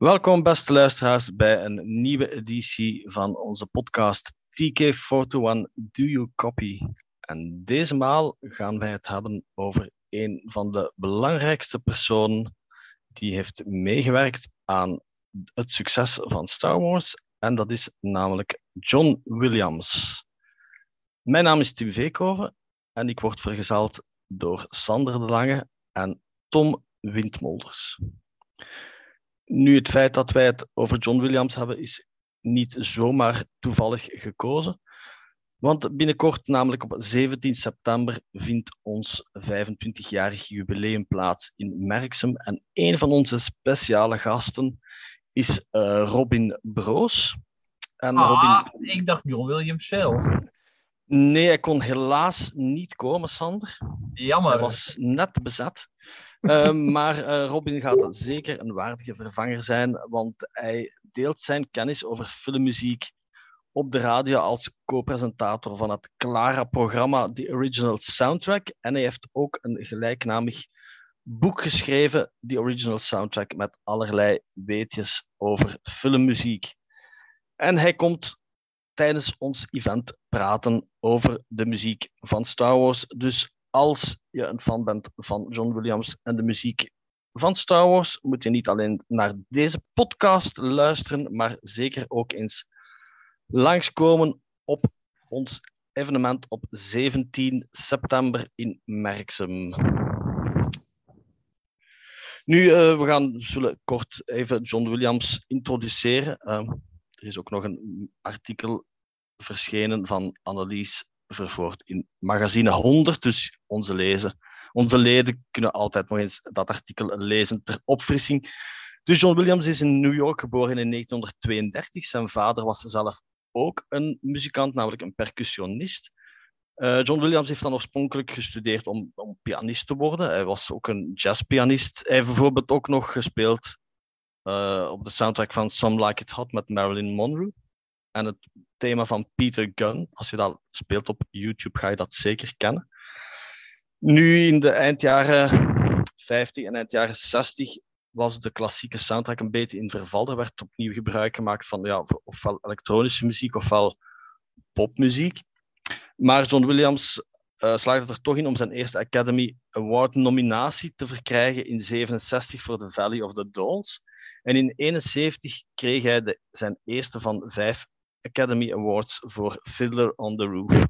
Welkom, beste luisteraars, bij een nieuwe editie van onze podcast TK41 Do You Copy? En deze maal gaan wij het hebben over een van de belangrijkste personen die heeft meegewerkt aan het succes van Star Wars. En dat is namelijk John Williams. Mijn naam is Tim Veekhoven en ik word vergezeld door Sander de Lange en Tom Windmolders. Nu, het feit dat wij het over John Williams hebben, is niet zomaar toevallig gekozen. Want binnenkort, namelijk op 17 september, vindt ons 25-jarig jubileum plaats in Merksem. En een van onze speciale gasten is uh, Robin Broos. En ah, Robin... ik dacht John Williams zelf. Nee, hij kon helaas niet komen, Sander. Jammer. Hij was net bezet. Uh, maar uh, Robin gaat zeker een waardige vervanger zijn, want hij deelt zijn kennis over filmmuziek op de radio als co-presentator van het Clara-programma The Original Soundtrack. En hij heeft ook een gelijknamig boek geschreven, The Original Soundtrack, met allerlei weetjes over filmmuziek. En hij komt tijdens ons event praten over de muziek van Star Wars. Dus als je een fan bent van John Williams en de muziek van Star Wars, moet je niet alleen naar deze podcast luisteren, maar zeker ook eens langskomen op ons evenement op 17 september in Merksem. Nu, uh, we gaan zullen kort even John Williams introduceren. Uh, er is ook nog een artikel verschenen van Annelies Vervoort in magazine 100, dus onze, lezen, onze leden kunnen altijd nog eens dat artikel lezen ter opfrissing. Dus John Williams is in New York geboren in 1932. Zijn vader was zelf ook een muzikant, namelijk een percussionist. Uh, John Williams heeft dan oorspronkelijk gestudeerd om, om, pianist te worden. Hij was ook een jazzpianist. Hij heeft bijvoorbeeld ook nog gespeeld uh, op de soundtrack van Some Like It Hot met Marilyn Monroe. En het thema van Peter Gunn, als je dat speelt op YouTube, ga je dat zeker kennen. Nu in de eindjaren 50 en eindjaren 60 was de klassieke soundtrack een beetje in verval. Er werd opnieuw gebruik gemaakt van ja, ofwel elektronische muziek ofwel popmuziek. Maar John Williams uh, slaagde er toch in om zijn eerste Academy Award nominatie te verkrijgen in 67 voor The Valley of the Dolls. En in 71 kreeg hij de, zijn eerste van vijf Academy Awards voor Fiddler on the Roof.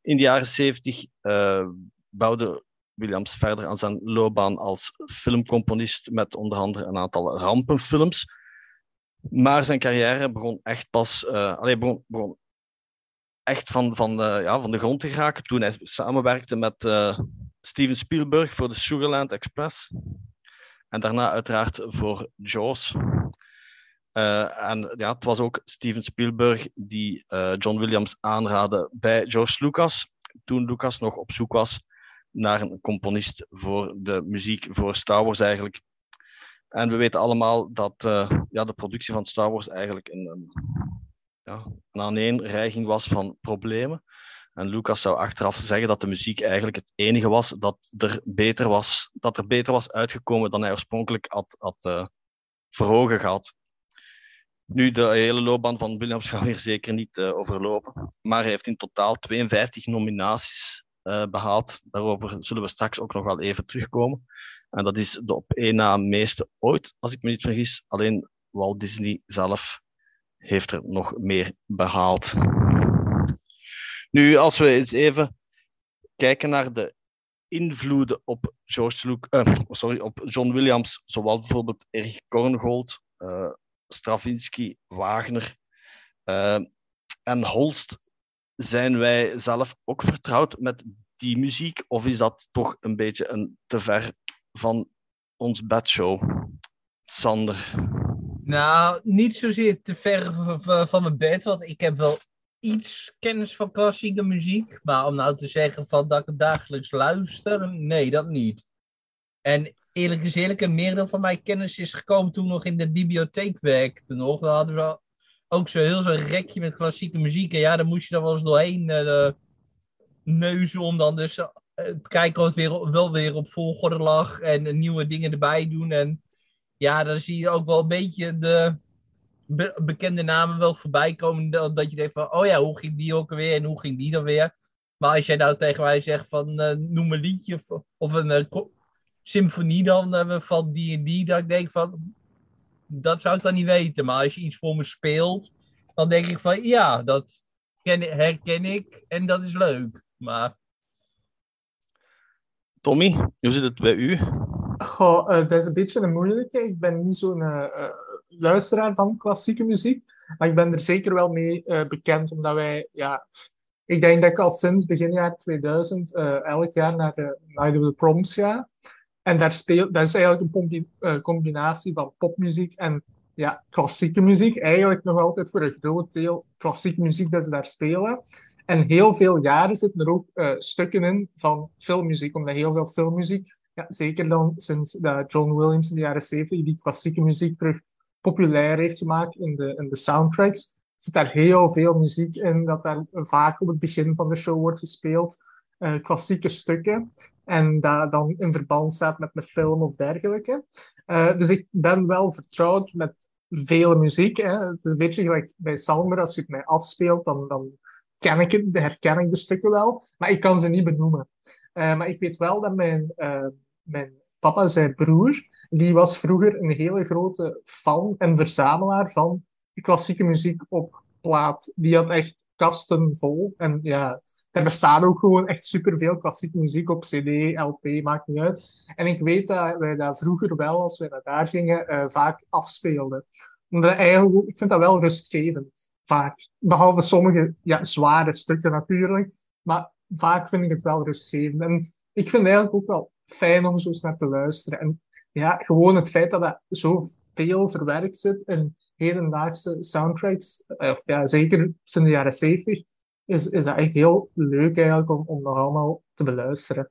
In de jaren 70 uh, bouwde Williams verder aan zijn loopbaan als filmcomponist met onder andere een aantal rampenfilms. Maar zijn carrière begon echt pas, uh, allee, begon, begon, echt van, van, uh, ja, van de grond te geraken toen hij samenwerkte met Steven Spielberg voor de Sugarland Express. En daarna uiteraard voor Jaws. Uh, en ja, het was ook Steven Spielberg die John Williams aanraadde bij George Lucas. Toen Lucas nog op zoek was naar een componist voor de muziek voor Star Wars eigenlijk. En we weten allemaal dat uh, ja, de productie van Star Wars eigenlijk een, een, ja, een aaneenreiging was van problemen. En Lucas zou achteraf zeggen dat de muziek eigenlijk het enige was dat er beter was, dat er beter was uitgekomen dan hij oorspronkelijk had, had verhogen gehad. Nu, de hele loopbaan van Williams gaan we hier zeker niet uh, overlopen. Maar hij heeft in totaal 52 nominaties uh, behaald. Daarover zullen we straks ook nog wel even terugkomen. En dat is de op één na meeste ooit, als ik me niet vergis. Alleen Walt Disney zelf heeft er nog meer behaald. Nu, als we eens even kijken naar de invloeden op, George Luke, uh, sorry, op John Williams, zoals bijvoorbeeld Erich Korngold, Stravinsky, Wagner uh, en Holst, zijn wij zelf ook vertrouwd met die muziek? Of is dat toch een beetje een te ver van ons bedshow? Sander? Nou, niet zozeer te ver van mijn bed, want ik heb wel iets kennis van klassieke muziek. Maar om nou te zeggen van dat ik het dagelijks luister, nee, dat niet. En eerlijk is eerlijk, een meerdeel van mijn kennis is gekomen toen nog in de bibliotheek werkte. Nog. Dan hadden we ook zo heel zo'n rekje met klassieke muziek. En ja, daar moest je dan wel eens doorheen uh, neuzen om dan dus uh, te kijken of het weer, wel weer op volgorde lag. En nieuwe dingen erbij doen. En ja, dan zie je ook wel een beetje de be- bekende namen wel voorbij komen. Dat, je denkt van, oh ja, hoe ging die ook alweer en hoe ging die dan weer? Maar als jij nou tegen mij zegt van, eh, noem een liedje of, een eh, symfonie dan eh, van die en die, dat ik denk van, dat zou ik dan niet weten. Maar als je iets voor me speelt, dan denk ik van, ja, dat ken, herken ik en dat is leuk. Maar Tommy, hoe zit het bij u? Goh, eh, dat is een beetje een moeilijke. Ik ben niet zo'n eh, eh, luisteraar van klassieke muziek, maar ik ben er zeker wel mee eh, bekend, omdat wij, ja, ik denk dat ik al sinds begin jaar 2000 eh, elk jaar naar de Night of the Proms ga. En daar speelt, dat is eigenlijk een eh, combinatie van popmuziek en ja, klassieke muziek. Eigenlijk nog altijd voor een groot deel klassieke muziek dat ze daar spelen. En heel veel jaren zitten er ook eh, stukken in van filmmuziek, omdat heel veel filmmuziek ja, zeker dan sinds dat John Williams in de jaren 70 die klassieke muziek terug populair heeft gemaakt in de, in de soundtracks, zit daar heel veel muziek in dat daar vaak op het begin van de show wordt gespeeld. Eh, klassieke stukken. En dat dan in verband staat met een film of dergelijke. Eh, dus ik ben wel vertrouwd met vele muziek. Hè. Het is een beetje gelijk bij Salmer, als je het mij afspeelt, dan, dan ken ik het, herken ik de stukken wel, maar ik kan ze niet benoemen. Eh, maar ik weet wel dat mijn, mijn papa, zijn broer, die was vroeger een hele grote fan en verzamelaar van klassieke muziek op plaat. Die had echt kasten vol. En ja, er bestaat ook gewoon echt superveel klassieke muziek op CD, LP, maakt niet uit. En ik weet dat wij dat vroeger wel, als wij naar daar gingen, eh, vaak afspeelden. Omdat eigenlijk, ik vind dat wel rustgevend, vaak. Behalve sommige ja, zware stukken natuurlijk. Maar vaak vind ik het wel rustgevend. En ik vind het eigenlijk ook wel fijn om zo eens naar te luisteren. En ja, gewoon het feit dat dat zoveel verwerkt zit in hedendaagse soundtracks, eh, of ja, zeker sinds de jaren 70, is, is dat echt heel leuk eigenlijk om, om dat allemaal te beluisteren.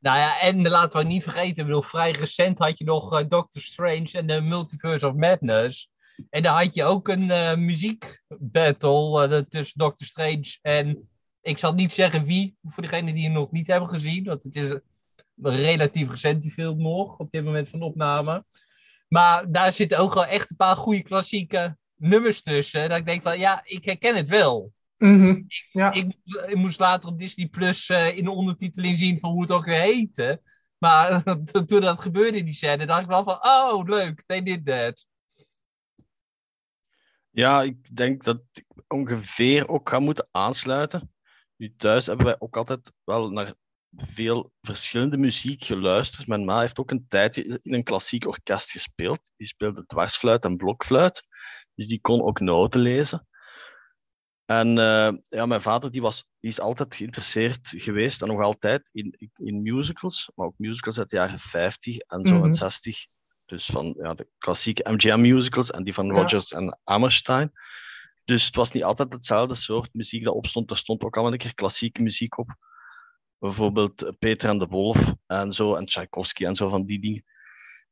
Nou ja, en laten we niet vergeten, bedoel, vrij recent had je nog eh, Doctor Strange en de Multiverse of Madness. En daar had je ook een eh, muziekbattle eh, tussen Doctor Strange en, ik zal niet zeggen wie, voor degenen die het nog niet hebben gezien, want het is relatief recent die film nog, op dit moment van opname. Maar daar zitten ook wel echt een paar goede klassieke nummers tussen. Dat ik denk van, ja, ik herken het wel. Mhm. Ja. Ik, ik moest later op Disney Plus eh, in de ondertiteling zien van hoe het ook weer heette. Maar toen dat gebeurde in die scène, dacht ik wel van, oh, leuk, they did that. Ja, ik denk dat ik ongeveer ook ga moeten aansluiten. Nu thuis hebben wij ook altijd wel naar veel verschillende muziek geluisterd. Mijn ma heeft ook een tijdje in een klassiek orkest gespeeld. Die speelde dwarsfluit en blokfluit. Dus die kon ook noten lezen. En uh, ja, mijn vader die was, die is altijd geïnteresseerd geweest en nog altijd in, in musicals, maar ook musicals uit de jaren 50 en zo Mhm. en 60. Dus van ja, de klassieke MGM musicals en die van Ja. Rodgers en Hammerstein. Dus het was niet altijd hetzelfde soort muziek dat opstond. Er stond ook al een keer klassieke muziek op. Bijvoorbeeld eh, Peter en de Wolf en zo, en Tchaikovsky en zo van die dingen.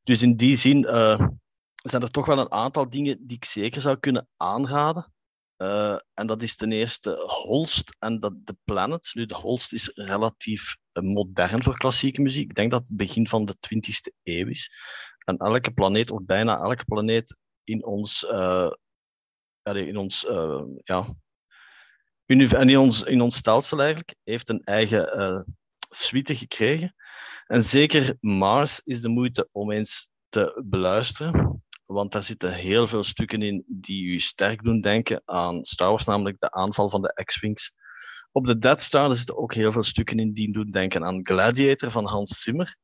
Dus in die zin eh, zijn er toch wel een aantal dingen die ik zeker zou kunnen aanraden. Eh, en dat is ten eerste Holst en dat, de Planets. Nu, de Holst is relatief eh, modern voor klassieke muziek. Ik denk dat het begin van de 20e eeuw is. En elke planeet, of bijna elke planeet in ons, eh, in ons, ja, in ons, in ons stelsel eigenlijk, heeft een eigen suite gekregen. En zeker Mars is de moeite om eens te beluisteren. Want daar zitten heel veel stukken in die u sterk doen denken aan Star Wars, namelijk de aanval van de X-Wings. Op de Death Star zitten ook heel veel stukken in die doen denken aan Gladiator van Hans Zimmer.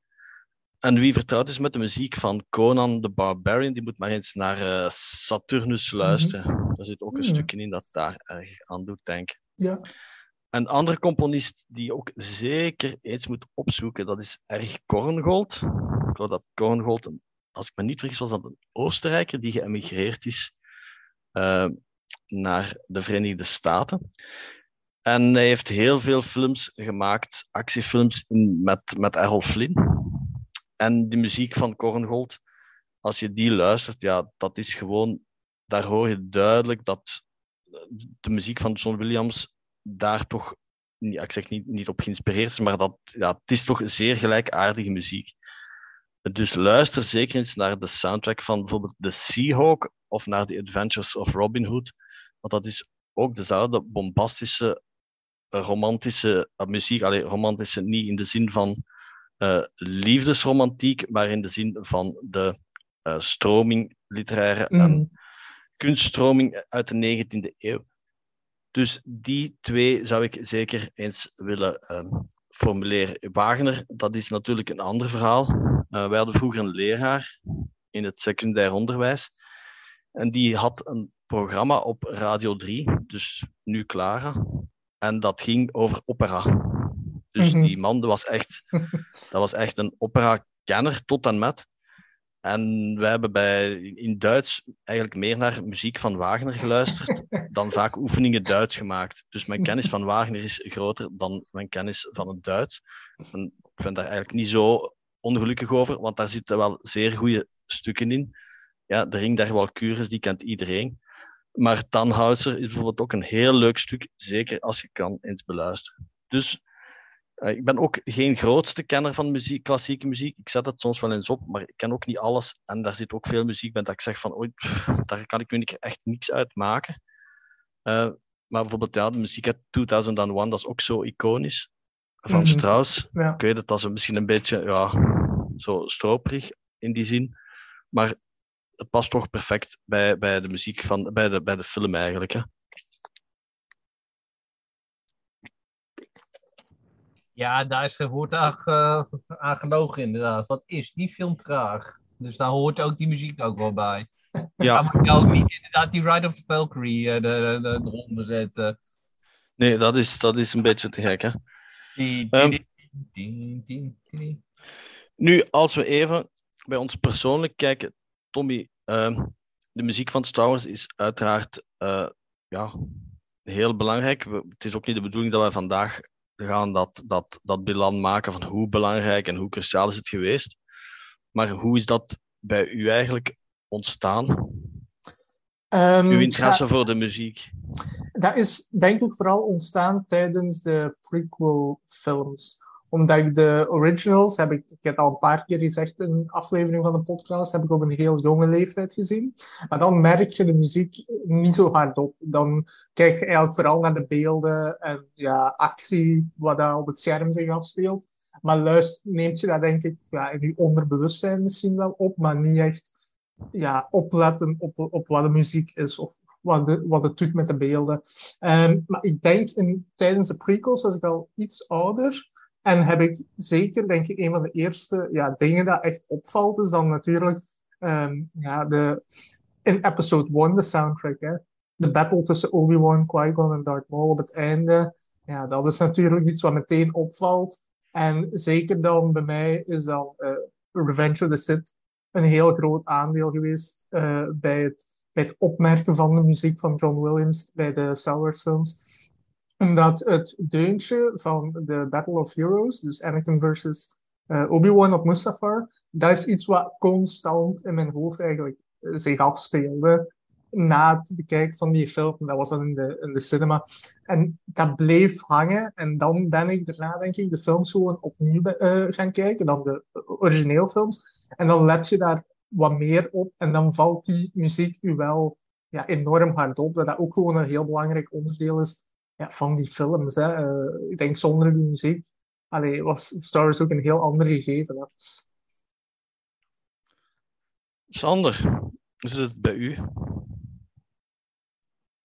En wie vertrouwd is met de muziek van Conan the Barbarian, die moet maar eens naar eh, Saturnus luisteren. Daar zit ook een Mhm. stukje in dat daar erg aan doet denken. Ja. Een andere componist die je ook zeker eens moet opzoeken, dat is Erg Korngold. Ik geloof dat Korngold, een- als ik me niet vergis, was dat een Oostenrijker die geëmigreerd is eh, naar de Verenigde Staten. En hij heeft heel veel films gemaakt, actiefilms met, met Errol Flynn. En die muziek van Korngold, als je die luistert, ja, dat is gewoon, daar hoor je duidelijk dat de muziek van John Williams daar toch, ik zeg niet, niet op geïnspireerd is, maar dat, ja, het is toch zeer gelijkaardige muziek. Dus luister zeker eens naar de soundtrack van bijvoorbeeld The Seahawk of naar The Adventures of Robin Hood. Want dat is ook dezelfde bombastische, eh, romantische uh, muziek. Alleen romantische niet in de zin van uh, liefdesromantiek, maar in de zin van de uh, stroming, literaire mm. en kunststroming uit de 19e eeuw. Dus die twee zou ik zeker eens willen um, formuleren. Wagner, dat is natuurlijk een ander verhaal. Uh, wij hadden vroeger een leraar in het secundair onderwijs. En die had een programma op Radio 3, dus nu Clara. En dat ging over opera. Dus mm -hmm. die man was echt, dat was echt een opera-kenner tot en met. En wij hebben bij, in Duits eigenlijk meer naar muziek van Wagner geluisterd dan vaak oefeningen Duits gemaakt. Dus mijn kennis van Wagner is groter dan mijn kennis van het Duits. En ik vind daar eigenlijk niet zo ongelukkig over, want daar zitten wel zeer goede stukken in. Ja, de Ring der Walkures, die kent iedereen. Maar Tannhauser is bijvoorbeeld ook een heel leuk stuk, zeker als je kan eens beluisteren. Dus ik ben ook geen grootste kenner van muziek, klassieke muziek. Ik zet het soms wel eens op, maar ik ken ook niet alles. En daar zit ook veel muziek bij dat ik zeg van, ooit, daar kan ik nu echt niks uit maken. Uh, maar bijvoorbeeld ja, de muziek uit 2001, dat is ook zo iconisch. Van mm -hmm. Strauss. Ja. Ik weet het, dat is misschien een beetje ja, zo stroperig in die zin. Maar het past toch perfect bij, bij de muziek van, bij de, bij de film eigenlijk. Hè. Ja, daar is geen woord aan, uh, aan gelogen inderdaad. Wat is die film traag? Dus daar hoort ook die muziek ook wel bij. Ja. Maar je ook niet inderdaad die Ride of the Valkyrie uh, de, de, de, eronder zetten. Nee, dat is, dat is een beetje te gek, hè. Die, die, um, nu, als we even bij ons persoonlijk kijken, Tommy, uh, de muziek van Star Wars is uiteraard uh, ja, heel belangrijk. Het is ook niet de bedoeling dat wij vandaag gaan dat, dat, dat bilan maken van hoe belangrijk en hoe cruciaal is het geweest. Maar hoe is dat bij u eigenlijk ontstaan? Um, Uw interesse ja, voor de muziek? Dat is denk ik vooral ontstaan tijdens de prequel-films omdat ik de originals, heb ik, ik heb al een paar keer gezegd in een aflevering van de podcast, heb ik op een heel jonge leeftijd gezien. Maar dan merk je de muziek niet zo hard op. Dan kijk je eigenlijk vooral naar de beelden en ja, actie, wat daar op het scherm zich afspeelt. Maar luister, neemt je dat denk ik ja, in je onderbewustzijn misschien wel op, maar niet echt ja, opletten op, op wat de muziek is of wat, de, wat het doet met de beelden. Um, maar ik denk in, tijdens de prequels was ik al iets ouder. En heb ik zeker, denk ik, een van de eerste ja, dingen dat echt opvalt, is dan natuurlijk um, ja, de, in episode 1, de soundtrack. Hè? De battle tussen Obi-Wan, Qui-Gon en Darth Maul op het einde. Ja, dat is natuurlijk iets wat meteen opvalt. En zeker dan bij mij is dan uh, Revenge of the Sith een heel groot aandeel geweest uh, bij, het, bij het opmerken van de muziek van John Williams bij de Star Wars films omdat het deuntje van de Battle of Heroes, dus Anakin versus uh, Obi-Wan op Mustafar, dat is iets wat constant in mijn hoofd eigenlijk uh, zich afspeelde na het bekijken van die film. Dat was dan in de, in de cinema. En dat bleef hangen. En dan ben ik daarna, denk ik, de films gewoon opnieuw uh, gaan kijken, dan de origineel films. En dan let je daar wat meer op. En dan valt die muziek u wel ja, enorm hard op. Dat dat ook gewoon een heel belangrijk onderdeel is ja, van die films. Hè. Uh, ik denk zonder die muziek allee, was Star Wars ook een heel ander gegeven. Hè. Sander, zit het bij u?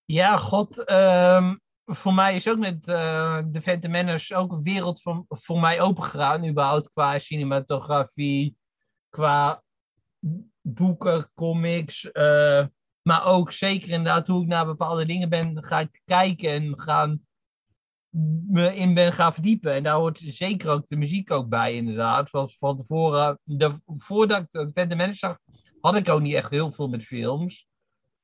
Ja, god. Um, voor mij is ook met uh, The Phantom Menace ook een wereld voor, voor mij opengegaan. Überhaupt qua cinematografie, qua boeken, comics. Uh, maar ook zeker inderdaad hoe ik naar bepaalde dingen ben ga kijken en gaan, me in ben gaan verdiepen. En daar hoort zeker ook de muziek ook bij inderdaad. Want van tevoren, de, voordat ik de Menace zag, had ik ook niet echt heel veel met films.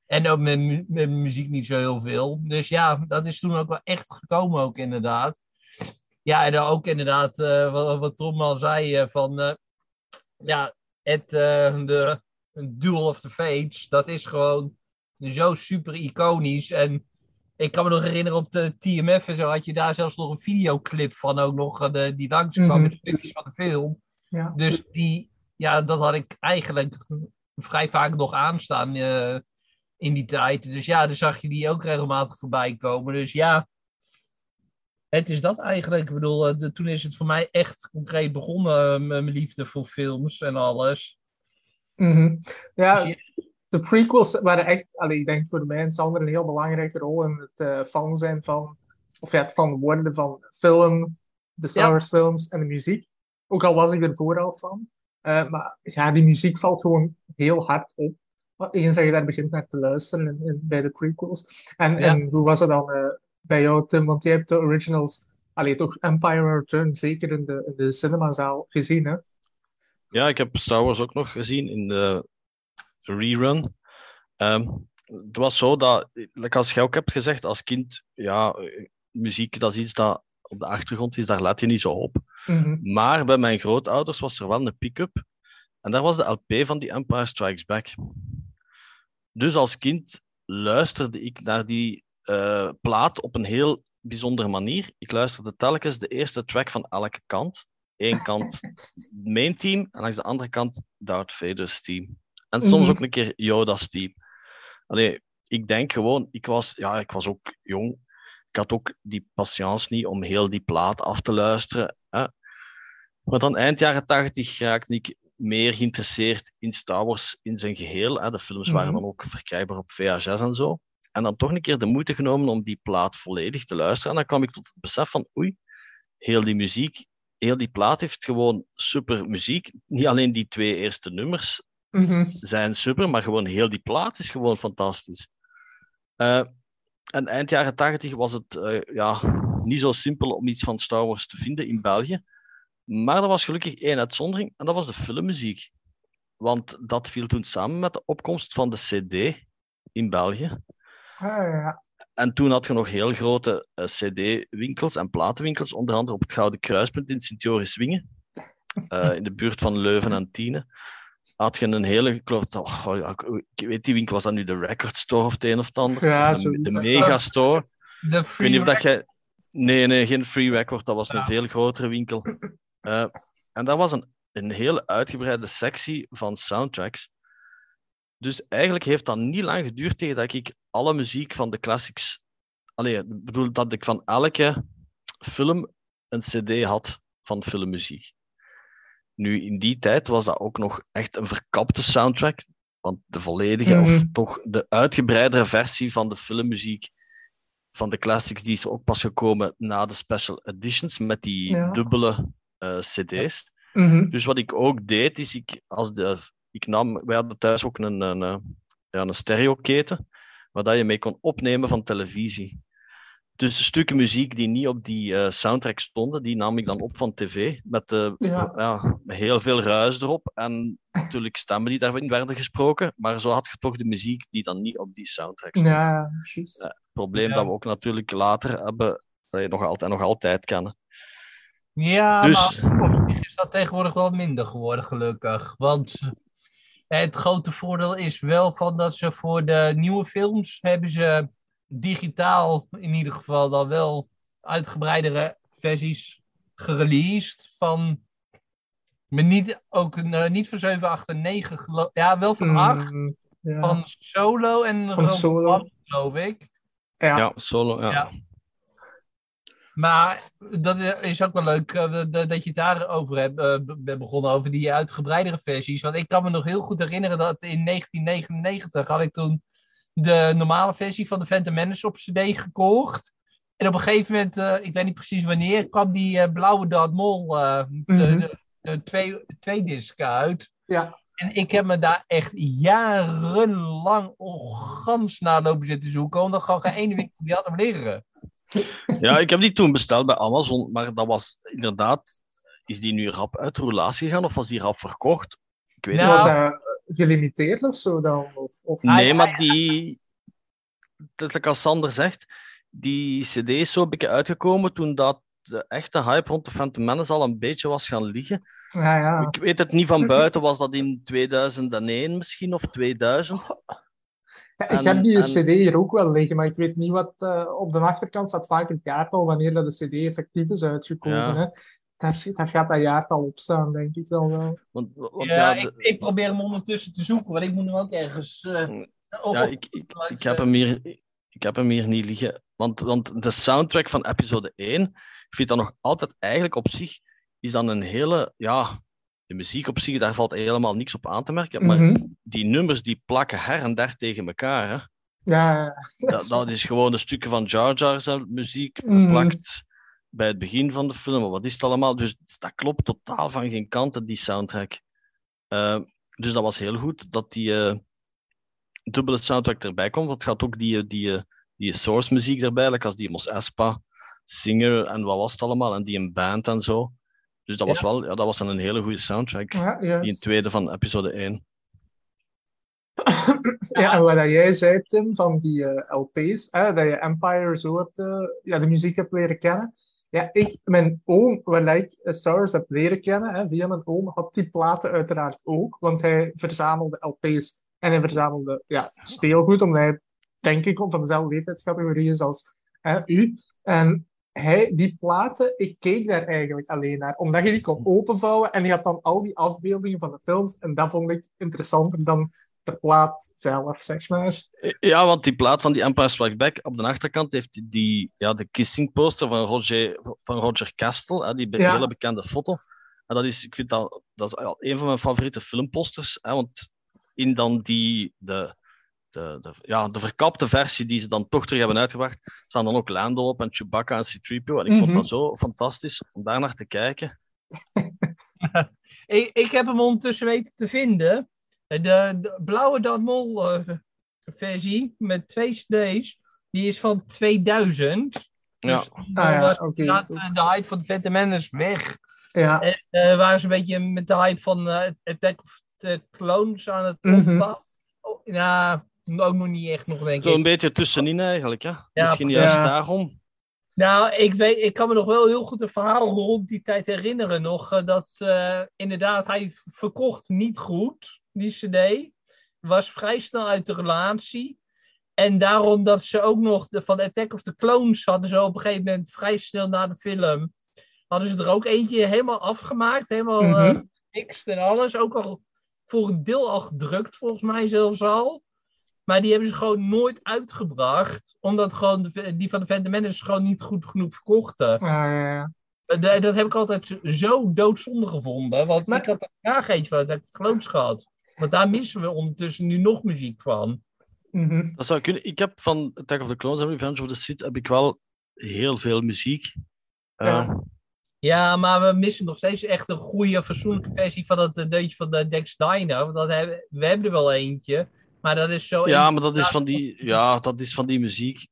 En ook met, met muziek niet zo heel veel. Dus ja, dat is toen ook wel echt gekomen ook inderdaad. Ja, en dan ook inderdaad, uh, wat, wat Tom al zei, uh, van uh, ja, het, de Duel of the Fates, dat is gewoon zo super iconisch. En ik kan me nog herinneren op de TMF en zo had je daar zelfs nog een videoclip van ook nog, de, die langskwam mm -hmm. met de stukjes van de film. Ja. Dus die, ja, dat had ik eigenlijk vrij vaak nog aanstaan uh, in die tijd. Dus ja, dan zag je die ook regelmatig voorbij komen. Dus ja, het is dat eigenlijk. Ik bedoel, uh, de, toen is het voor mij echt concreet begonnen, mijn liefde voor films en alles. Mm -hmm. Ja, dus de prequels waren echt, allee, ik denk voor de mensen een heel belangrijke rol in het fan zijn van, of ja, het fan worden van film, de Star Wars ja. films en de muziek. Ook al was ik er vooral van. Uh, maar ja, die muziek valt gewoon heel hard op. Eens dat je daar begint naar te luisteren in, in, bij de prequels. En, ja. en hoe was het dan uh, bij jou, Tim? Want jij hebt de originals, alleen toch Empire Return, zeker in de, in de cinemazaal gezien, hè? Ja, ik heb Star Wars ook nog gezien in de rerun. Um, het was zo dat, als jij ook hebt gezegd, als kind, ja, muziek dat is iets dat op de achtergrond is, daar let je niet zo op. Mm -hmm. Maar bij mijn grootouders was er wel een pick-up. En daar was de LP van die Empire Strikes Back. Dus als kind luisterde ik naar die uh, plaat op een heel bijzondere manier. Ik luisterde telkens de eerste track van elke kant. Eén kant main team en langs de andere kant Darth Vader's team. En soms mm -hmm. ook een keer Yoda's team. Allee, ik denk gewoon, ik was, ja, ik was ook jong ik had ook die patience niet om heel die plaat af te luisteren. Hè. Maar dan eind jaren tachtig raakte ik meer geïnteresseerd in Star Wars in zijn geheel. Hè. De films waren Mhm. dan ook verkrijgbaar op VHS en zo. En dan toch een keer de moeite genomen om die plaat volledig te luisteren. En dan kwam ik tot het besef van, oei, heel die muziek, heel die plaat heeft gewoon super muziek. Niet alleen die twee eerste nummers Mhm. zijn super, maar gewoon heel die plaat is gewoon fantastisch. Eh, en eind jaren 80 was het eh, ja, niet zo simpel om iets van Star Wars te vinden in België. Maar er was gelukkig één uitzondering, en dat was de filmmuziek. Want dat viel toen samen met de opkomst van de CD in België. Ah, ja. En toen had je nog heel grote eh, CD-winkels en platenwinkels, onder andere op het Gouden Kruispunt in Sint-Joris-Wingen, eh, in de buurt van Leuven en Tiene. Had je een hele, ik geloof, dat- oh, ik- ik weet die winkel, was dat nu de Record Store of het een of het ander? Ja, de, de Megastore. De Ik weet free niet of dat jij. Nee, nee, geen Free Record. Dat was een veel grotere winkel. Eh, en daar was een, een hele uitgebreide sectie van soundtracks. Dus eigenlijk heeft dat niet lang geduurd tegen dat ik alle muziek van de classics. Allee, ik bedoel dat ik van elke film een CD had van filmmuziek. Nu, in die tijd was dat ook nog echt een verkapte soundtrack. Want de volledige, Mhm. of toch de uitgebreidere versie van de filmmuziek van de classics, die is ook pas gekomen na de special editions met die Ja. dubbele eh, CD's. Mhm. Dus wat ik ook deed, is ik, als de, ik nam, wij hadden thuis ook een, een, eh, ja, een stereoketen, waar dat je mee kon opnemen van televisie. Dus stukken muziek die niet op die eh, soundtrack stonden, die nam ik dan op van tv, met, eh, Ja. heel veel ruis erop. En natuurlijk stemmen die daarin werden gesproken, maar zo had je toch de muziek die dan niet op die soundtrack stond. Ja, juist. Ja. probleem Ja. dat we ook natuurlijk later hebben, dat je nog altijd, nog altijd kennen. Ja, Dus- maar is dat tegenwoordig wel minder geworden, gelukkig. Want het grote voordeel is wel van dat ze voor de nieuwe films hebben ze digitaal in ieder geval dan wel uitgebreidere versies gereleased van maar niet, ook een, eh, niet van 7, 8 en 9, gelo- ja, wel van 8, Mm, ja. van Solo en Van Solo. Geloof ik. ja. Ja, solo, ja. Ja. Maar dat is ook wel leuk eh, dat- je het daarover hebt, eh, begonnen, over die uitgebreidere versies. Want ik kan me nog heel goed herinneren dat in 1999 had ik toen de normale versie van de Phantom Menace op cd gekocht. En op een gegeven moment, eh, ik weet niet precies wanneer, kwam die blauwe Darth Maul, de, Mhm. de, de twee, twee disc uit. Ja. En ik heb me daar echt jarenlang gans naar lopen zitten zoeken, omdat gewoon geen ene winkel die had hem liggen. Ja, ik heb die toen besteld bij Amazon, maar dat was inderdaad. Is die nu rap uit de roulatie gegaan of was die rap verkocht? Ik weet Nou, het Was dat gelimiteerd of zo dan? Of, of... niet. Nee, hij- maar die. Is als Sander zegt, die CD is zo een beetje uitgekomen toen dat de echte hype rond de Phantom Menace al een beetje was gaan liggen. Ja, ja. Ik weet het niet van buiten, was dat in 2001 misschien of 2000? Ik heb die en- cd hier ook wel liggen, maar ik weet niet wat... eh, op de achterkant staat vaak het jaartal wanneer dat de cd effectief is uitgekomen. Ja. Hè. daar, daar gaat dat jaartal op staan, denk ik wel. wel. Want, want ja, ja, de- ik, ik probeer hem ondertussen te zoeken, want ik moet hem ook ergens... eh, op- ja ik, ik, ik, heb hem hier, ik heb hem hier niet liggen. Want, want de soundtrack van episode 1, ik vind dat nog altijd eigenlijk op zich, is dan een hele, ja, de muziek op zich, daar valt helemaal niks op aan te merken. Maar Mhm. die nummers die plakken her en der tegen elkaar. Hè. Ja, Dat, dat is gewoon een stukje van Jar Jar zijn muziek Mhm. geplakt bij het begin van de film. Wat is het allemaal? Dus dat klopt totaal van geen kanten, die soundtrack. Eh, dus dat was heel goed dat die eh, dubbele soundtrack erbij komt. Want het gaat ook die, eh, die, die source muziek erbij, like als die Mos Espa, Singer en wat was het allemaal, en die een band en zo. Dus dat was Ja. wel, ja, dat was dan een hele goede soundtrack. ja, Die een juist. tweede van episode 1. Ja, en wat jij zei, Tim, van die eh, LP's, hè, dat je Empire zo hebt, eh, ja, de muziek hebt leren kennen. Ja, ik, mijn oom, waar ik eh, Star Wars heb leren kennen, hè, via mijn oom, had die platen uiteraard ook, want hij verzamelde LP's en hij verzamelde ja, speelgoed, omdat hij, denk ik, van dezelfde leeftijdscategorie is als hè, u. En hij, die platen, ik keek daar eigenlijk alleen naar, omdat je die kon openvouwen en je had dan al die afbeeldingen van de films, en dat vond ik interessanter dan de plaat zelf, zeg maar. Ja, want die plaat van die Empire Strikes Back, op de achterkant heeft die, die ja, de kissing poster van Roger, van Roger Castle, hè, die be- Ja. hele bekende foto. En dat is, ik vind dat, dat is een van mijn favoriete filmposters, hè, want in dan die, de, de, de, ja, de verkapte versie die ze dan toch terug hebben uitgebracht, staan dan ook Lando op en Chewbacca en C-3PO. En ik vond Mhm. dat zo fantastisch om daar naar te kijken. ik, ik heb hem ondertussen weten te vinden. De, de blauwe Dan Mol eh, versie met twee cd's, die is van 2000. Ja. Dus dan Ah ja, was eh, de hype van de Phantom Menace weg. Ja, En eh, waren ze een beetje met de hype van eh, Attack of the Clones aan het Mhm. opbouwen. Oh, nou, ook nog niet echt nog, denk Zo een ik. beetje tussenin eigenlijk. Hè? Misschien juist ja. daarom. Nou, ik, weet, ik kan me nog wel heel goed een verhaal rond die tijd herinneren nog. eh, dat eh, inderdaad, hij verkocht niet goed, die cd. Was vrij snel uit de relatie. En daarom dat ze ook nog de, van Attack of the Clones hadden ze op een gegeven moment vrij snel na de film. Hadden ze er ook eentje helemaal afgemaakt. Helemaal gefixt en alles. Ook al voor een deel al gedrukt, volgens mij zelfs al. Maar die hebben ze gewoon nooit uitgebracht. Omdat gewoon de, die van de Phantom Menace gewoon niet goed genoeg verkochten. Ja, ja. Dat, dat heb ik altijd zo- zo doodzonde gevonden. Want Maar- ik had er graag eentje van of the Clones gehad. Want daar missen we ondertussen nu nog muziek van. Mhm. Dat zou kunnen. Ik heb van Attack of the Clones en Revenge of the Sith heb ik wel heel veel muziek. Eh, Ja. Ja, maar we missen nog steeds echt een goede, fatsoenlijke versie van dat eh, deuntje van de Dex Dino. Want dat hebben, we hebben er wel eentje. Maar dat is zo... ja, maar dat is van die, ja, dat is van die muziek.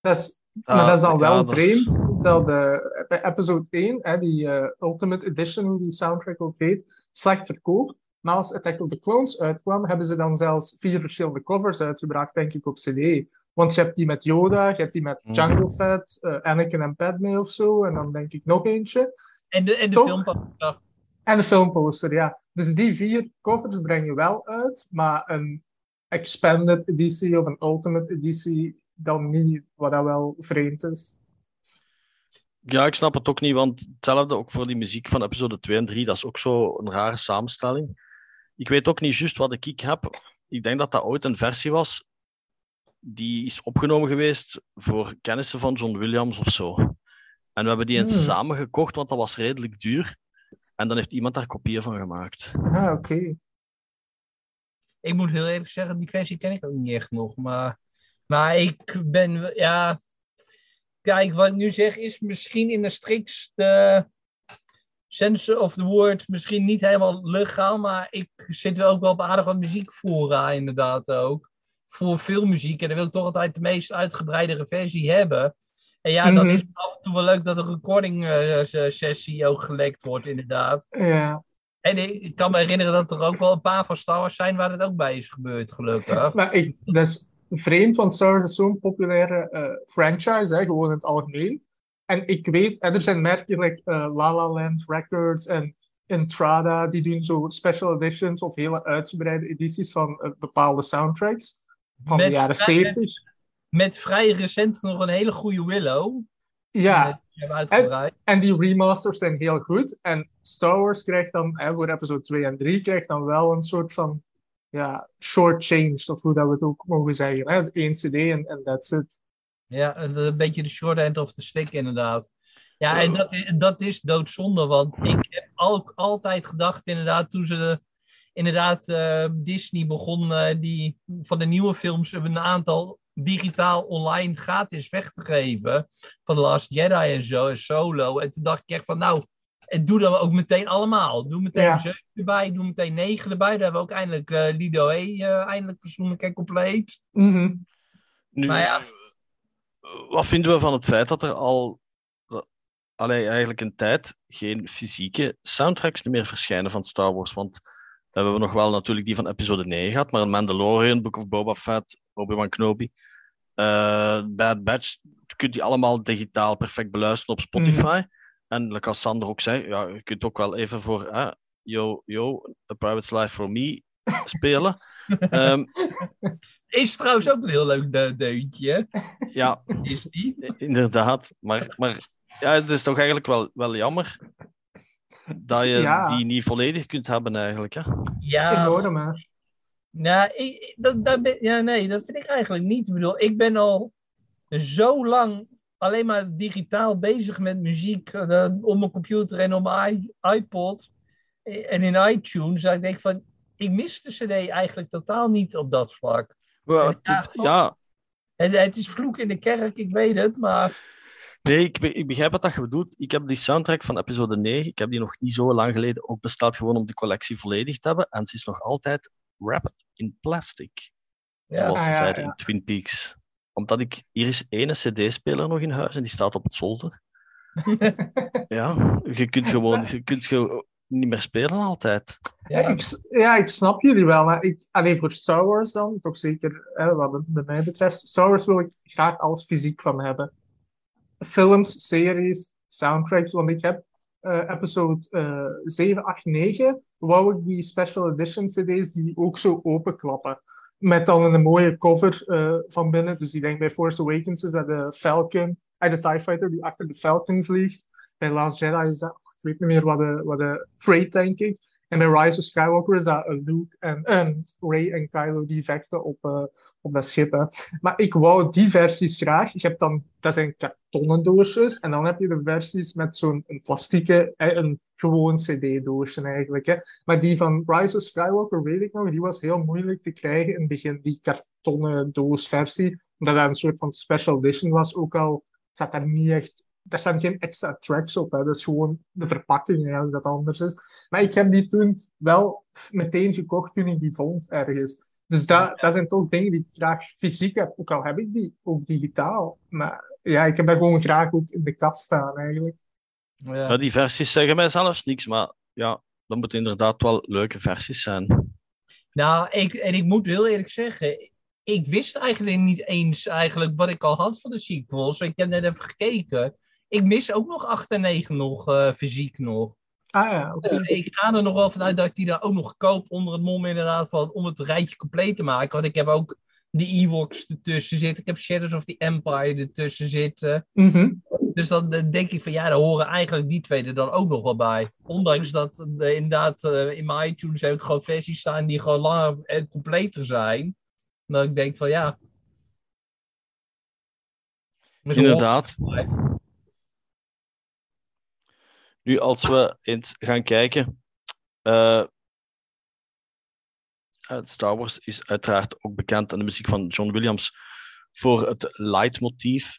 Dat is, maar dat is al wel ja, dat is- vreemd dat de, bij episode 1, hè, die eh, Ultimate Edition, die soundtrack ook heet, slecht verkoopt. Maar als Attack of the Clones uitkwam, hebben ze dan zelfs vier verschillende covers uitgebracht, denk ik, op CD. Want je hebt die met Yoda, je hebt die met Hmm. Jango Fett, eh, Anakin en Padme of zo, en dan denk ik nog eentje. En de, en de Toch? film... ja. En de filmposter, ja. Dus die vier covers breng je wel uit, maar een expanded editie of een ultimate editie dan niet, wat dat wel vreemd is. Ja, ik snap het ook niet, want hetzelfde ook voor die muziek van episode 2 en 3, dat is ook zo een rare samenstelling. Ik weet ook niet juist wat ik ik heb. Ik denk dat dat ooit een versie was die is opgenomen geweest voor kennissen van John Williams of zo. En we hebben die eens Hmm. samen gekocht, want dat was redelijk duur. En dan heeft iemand daar kopieën van gemaakt. Ah, oké. Ik moet heel eerlijk zeggen, die versie ken ik ook niet echt nog. Maar, maar ik ben, ja... Kijk, wat ik nu zeg is misschien in de strikste sense of the word misschien niet helemaal legaal. Maar ik zit wel ook wel op aardig wat muziekfora inderdaad ook. Voor filmmuziek. En dan wil ik toch altijd de meest uitgebreidere versie hebben. En ja, dan Mhm. is het af en toe wel leuk dat een recording eh, sessie ook gelekt wordt inderdaad. Ja. En ik, kan me herinneren dat er ook wel een paar van Star Wars zijn waar het ook bij is gebeurd, gelukkig. Maar ik, dat is vreemd, want Star Wars is zo'n populaire eh, franchise, hè, gewoon in het algemeen. En ik weet, en er zijn merken like eh, La La Land Records en Intrada, die doen zo special editions of hele uitgebreide edities van eh, bepaalde soundtracks van de jaren vrij- 70. Met vrij recent nog een hele goede Willow. Ja, hebben uitgebreid. En die remasters zijn heel goed. En Star Wars krijgt dan, hè, voor episode 2 en 3, krijgt dan wel een soort van ja, short change, of hoe dat we het ook mogen zeggen. Hè? Eén CD en en that's it. Ja, een, beetje de short end of the stick inderdaad. Ja, en dat, is- dat is doodzonde, want ik heb ook altijd gedacht inderdaad toen ze inderdaad eh, Disney begon eh, die van de nieuwe films een aantal digitaal online gratis weg te geven van The Last Jedi en zo en Solo. En toen dacht ik echt van nou, en doe dat ook meteen allemaal. Doe meteen Ja. 7 erbij, doe meteen 9 erbij. Daar hebben we ook eindelijk eh, Lido E eh, eindelijk verzoenlijk en compleet. Mhm. Nu, Maar ja. wat vinden we van het feit dat er al allee, eigenlijk een tijd geen fysieke soundtracks meer verschijnen van Star Wars? Want we hebben we nog wel natuurlijk die van episode 9 gehad, maar Mandalorian, Book of Boba Fett, Obi-Wan Kenobi, eh, Bad Batch, je kunt die allemaal digitaal perfect beluisteren op Spotify. En like als Sander ook zei, ja, je kunt ook wel even voor eh, Yo, Yo, A Private Life for Me spelen. Ehm, Is trouwens ook een heel leuk de- deuntje. ja, Is die? Inderdaad, maar, maar ja, het is toch eigenlijk wel, wel jammer dat je Ja. die niet volledig kunt hebben eigenlijk. Hè? Ja, Enorm, hè. Nou, ik, dat, dat ben- ja, nee, dat vind ik eigenlijk niet. Ik bedoel, ik ben al zo lang alleen maar digitaal bezig met muziek eh, op mijn computer en op mijn iPod eh, en in iTunes. Dat ik denk van, ik mis de CD eigenlijk totaal niet op dat vlak. Ja, En het is vloek in de kerk, ik weet het, maar nee, ik, ik begrijp wat dat je bedoelt. Ik heb die soundtrack van episode 9, ik heb die nog niet zo lang geleden ook besteld, gewoon om de collectie volledig te hebben. En ze is nog altijd wrapped in plastic, ja. zoals Ah, ze ja, zeiden ja. in Twin Peaks. Omdat ik, hier is ene CD-speler nog in huis en die staat op het zolder. Ja, je kunt gewoon je kunt gewoon niet meer spelen altijd. Ja. Ik, ja, ik snap jullie wel. Maar ik, alleen voor Star Wars dan, toch zeker hè, wat het bij mij betreft. Star Wars wil ik graag alles fysiek van hebben. Films, series, soundtracks. Want ik heb episode eh 7, 8, 9. Wou ik die special edition CD's die ook zo openklappen. Met dan een mooie cover eh, van binnen. Dus ik denk bij Force Awakens is dat de Falcon, eh, de TIE Fighter die achter de Falcon vliegt. Bij Last Jedi is dat, ik weet niet meer wat de, wat de Trade, denk ik. En bij Rise of Skywalker is dat een Luke en en Ray en Kylo die vechten op, eh, op dat schip. Maar ik wou die versies graag. Je hebt dan, dat zijn kartonnen doosjes. En dan heb je de versies met zo'n plastieke, eh, een gewoon CD-doosje eigenlijk. Maar die van Rise of Skywalker, weet ik nog, die was heel moeilijk te krijgen in het begin, die kartonnen doosversie. Omdat dat een soort van special edition was. Ook al zat daar niet echt daar staan geen extra tracks op. Hè. Dat is gewoon de verpakking eigenlijk dat anders is. Maar ik heb die toen wel meteen gekocht toen ik die vond ergens. Dus dat, dat zijn toch dingen die ik graag fysiek heb. Ook al heb ik die ook digitaal. Maar ja, ik heb dat gewoon graag ook in de kast staan eigenlijk. Ja. Ja, die versies zeggen mij zelfs niks, maar ja, dat moeten inderdaad wel leuke versies zijn. Nou, ik, en ik moet heel eerlijk zeggen, ik wist eigenlijk niet eens eigenlijk wat ik al had van de sequels. Ik heb net even gekeken. Ik mis ook nog 8 en 9 nog, eh, fysiek nog. Ah ja, oké. Eh, ik ga er nog wel vanuit dat ik die daar ook nog koop onder het mom inderdaad van, om het rijtje compleet te maken. Want ik heb ook de Ewoks ertussen zitten. Ik heb Shadows of the Empire ertussen zitten. Mhm. Dus dan denk ik van ja, daar horen eigenlijk die twee er dan ook nog wel bij. Ondanks dat eh, inderdaad eh, in mijn iTunes heb ik gewoon versies staan die gewoon langer en completer zijn. Dat ik denk van ja. Inderdaad. hoor- Nu, als we eens gaan kijken. het Star Wars is uiteraard ook bekend aan de muziek van John Williams voor het leidmotief.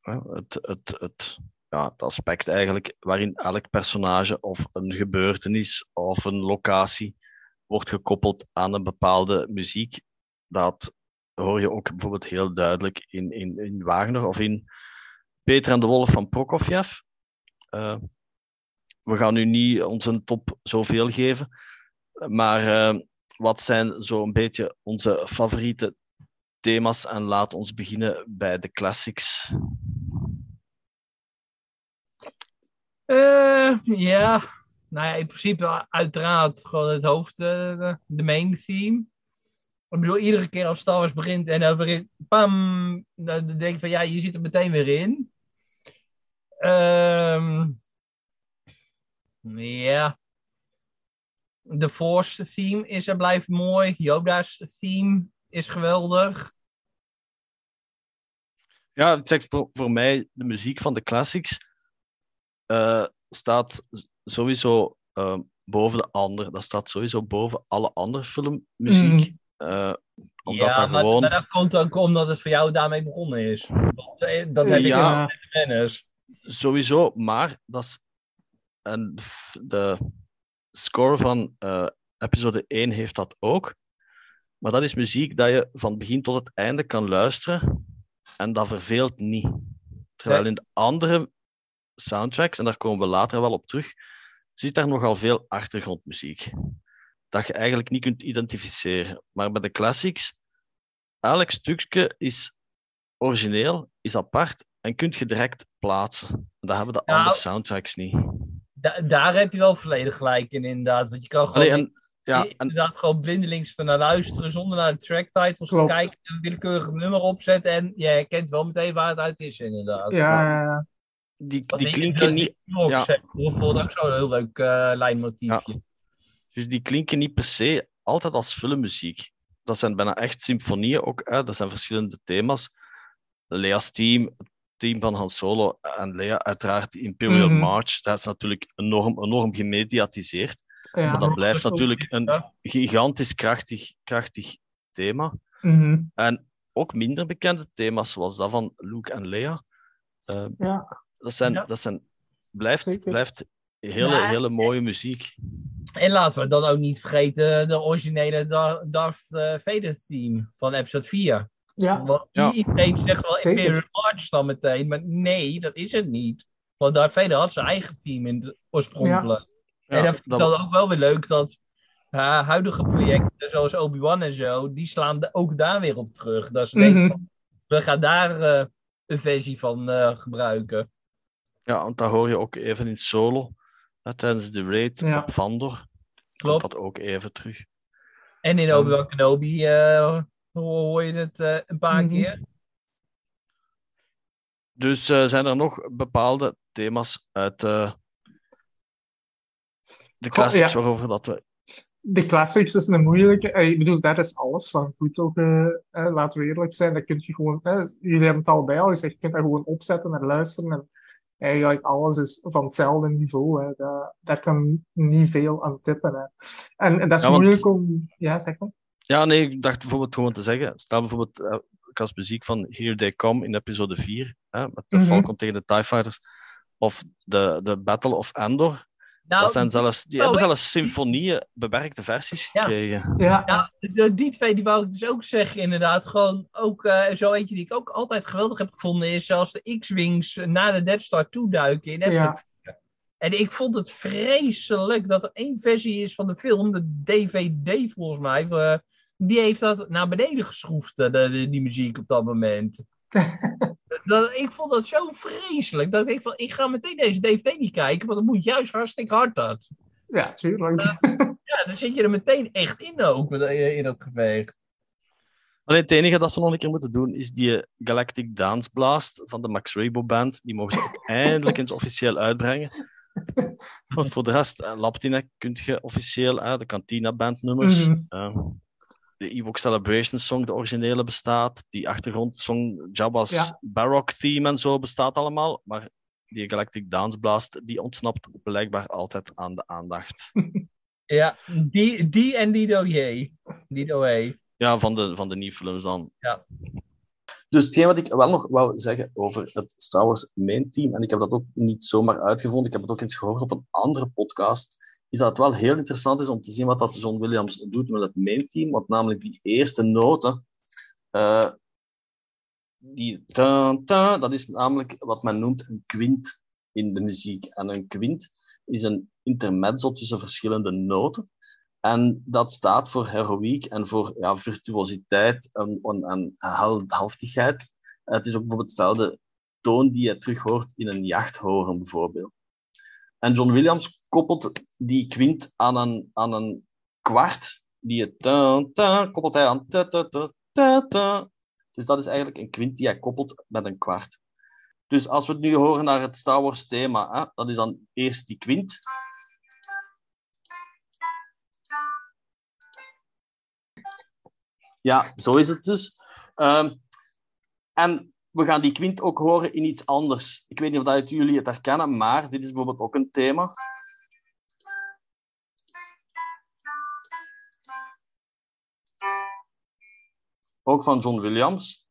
Het, het, het, ja, aspect eigenlijk waarin elk personage of een gebeurtenis of een locatie wordt gekoppeld aan een bepaalde muziek. Dat hoor je ook bijvoorbeeld heel duidelijk in, in, in Wagner of in Peter en de Wolf van Prokofjev. Eh, we gaan nu niet onze top zoveel geven, maar eh, wat zijn zo'n beetje onze favoriete thema's? En laat ons beginnen bij de classics. Eh, ja, nou ja, in principe uiteraard gewoon het hoofd, eh, de main theme. Ik bedoel, iedere keer als Star Wars begint en dan begint, pam, dan denk ik van ja, je zit er meteen weer in. Ehm ja. De Force theme is en blijft mooi. Yoda's theme is geweldig. Ja, zeg voor, voor mij, de muziek van de classics eh, staat sowieso eh, boven de andere. Dat staat sowieso boven alle andere filmmuziek. Eh, omdat ja, maar, gewoon... maar dat komt ook omdat het voor jou daarmee begonnen is. Dat, dat heb ik Ja. Dennis. Sowieso, maar dat is... En de score van eh, episode 1 heeft dat ook. Maar dat is muziek dat je van begin tot het einde kan luisteren. En dat verveelt niet. Terwijl in de andere soundtracks, en daar komen we later wel op terug, zit daar nogal veel achtergrondmuziek. Dat je eigenlijk niet kunt identificeren. Maar bij de classics, elk stukje is origineel, is apart en kunt je direct plaatsen. En dat hebben de Nou, andere soundtracks niet. Da- daar heb je wel volledig gelijk in, inderdaad. Want je kan gewoon Allee, en, ja, en, inderdaad gewoon blindelings ernaar luisteren zonder naar de track titles te kijken. Een willekeurig nummer opzetten en je herkent wel meteen waar het uit is, inderdaad. Ja, ja, ja. die, die die- klinken niet Rox ja. bijvoorbeeld ook zo'n heel leuk eh, lijnmotiefje. Dus die klinken niet per se altijd als filmmuziek. Dat zijn bijna echt symfonieën ook. Hè? Dat zijn verschillende thema's. Lea's team, het team van Han Solo en Lea, uiteraard die Imperial Mhm. March. Dat is natuurlijk enorm, enorm gemediatiseerd. Ja. maar dat blijft natuurlijk een gigantisch krachtig, krachtig thema. Mhm. En ook minder bekende thema's, zoals dat van Luke en Leia. Eh, Ja. dat, zijn, Ja. dat zijn, blijft, Zeker. blijft hele, Ja. hele mooie muziek. En laten we dan ook niet vergeten de originele Dar- Darth eh, Vader theme van episode 4. Ja. Want Ja. iedereen zegt wel. Imperial March dan meteen, maar nee, dat is het niet. Want Darth Vader had zijn eigen theme in het oorspronkelijk. Ja, en dan vind ik dat- dan ook wel weer leuk dat uh, huidige projecten, zoals Obi-Wan en zo, die slaan er ook daar weer op terug. Dat ze denken, Mhm. van, we gaan daar eh, een versie van eh, gebruiken. Ja, want dat hoor je ook even in solo. Hè, tijdens de raid Ja. op Vandor. Komt Klopt. dat ook even terug. En in. Obi-Wan Kenobi eh, hoor je het eh, een paar Mhm. keer. Dus eh, zijn er nog bepaalde thema's uit eh, de classics ja. waarover dat we... De classics is een moeilijke. Ik bedoel, daar is alles van goed ook. laten we eerlijk zijn. Dat kun je gewoon. jullie hebben het allebei al gezegd. Je kunt dat gewoon opzetten en luisteren. En eigenlijk alles is van hetzelfde niveau. Hè. Dat, daar kan niet veel aan tippen. Hè. En, en dat is Ja, want- moeilijk om. Ja, zeg maar. Ja, nee, ik dacht bijvoorbeeld gewoon te zeggen. Stel bijvoorbeeld eh, ik als muziek van Here They Come in episode 4. Hè, met de Mhm. Falcon tegen de TIE Fighters. Of de, de Battle of Endor. Nou, dat zijn zelfs, die nou, hebben zelfs symfonieën, bewerkte versies Ja. gekregen. Ja, Ja, de- die twee die wou ik dus ook zeggen, inderdaad. Gewoon ook eh, zo eentje die ik ook altijd geweldig heb gevonden, is zoals de X-Wings naar de Death Star toeduiken in episode Ja. 4. En ik vond het vreselijk dat er één versie is van de film, de DVD volgens mij. Eh, die heeft dat naar beneden geschroefd, eh, de, de- die muziek op dat moment. dat, ik vond dat zo vreselijk. Dat ik denk van, ik ga meteen deze DVD niet kijken, want het moet juist hartstikke hard dat. ja, tuurlijk. Ja, dan zit je er meteen echt in ook, eh, in dat gevecht. Alleen het enige dat ze nog een keer moeten doen is die Galactic Dance Blast van de Max Rebo Band. Die mogen ze ook eindelijk eens officieel uitbrengen. Want voor de rest, uh, Laptinek kun je officieel, uh, de Cantina Band nummers. Uh, de Ewok Celebration Song, de originele bestaat. Die achtergrondsong, Jabba's Ja. Baroque theme en zo bestaat allemaal. Maar die Galactic Dance Blast, die ontsnapt blijkbaar altijd aan de aandacht. Ja, die, die en Dido J. Dido. Ja, van de, van de nieuwe films dan. Ja. Dus hetgeen wat ik wel nog wou zeggen over het Star Wars main team, en ik heb dat ook niet zomaar uitgevonden, ik heb het ook eens gehoord op een andere podcast, is dat wel heel interessant is om te zien wat dat John Williams doet met het main team, want namelijk die eerste noten, uh, die ta, ta, dat is namelijk wat men noemt een quint in de muziek. En een quint is een intermezzo tussen verschillende noten. En dat staat voor heroïek en voor ja, virtuositeit en, en, heldhaftigheid. Het is ook bijvoorbeeld hetzelfde toon die je terug hoort in een jachthoren, bijvoorbeeld. En John Williams koppelt die kwint aan een, aan een kwart, die het koppelt hij aan ta, ta, ta, ta. Dus dat is eigenlijk een kwint die hij koppelt met een kwart. Dus als we het nu horen naar het Star Wars thema, hè, dat is dan eerst die kwint. Ja, zo is het dus. Ehm, en we gaan die kwint ook horen in iets anders. Ik weet niet of dat jullie het herkennen, maar dit is bijvoorbeeld ook een thema. Ook van John Williams.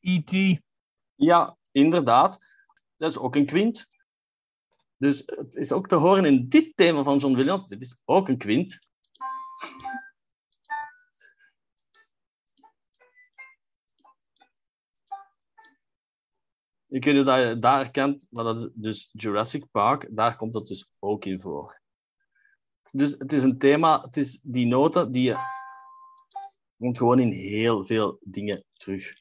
E.T. Ja, inderdaad. Dat is ook een kwint. Dus het is ook te horen in dit thema van John Williams. Dit is ook een kwint. Je kunt daar, herkent, maar dat is dus Jurassic Park. Daar komt het dus ook in voor. Dus het is een thema, het is die noten die je komt gewoon in heel veel dingen terug.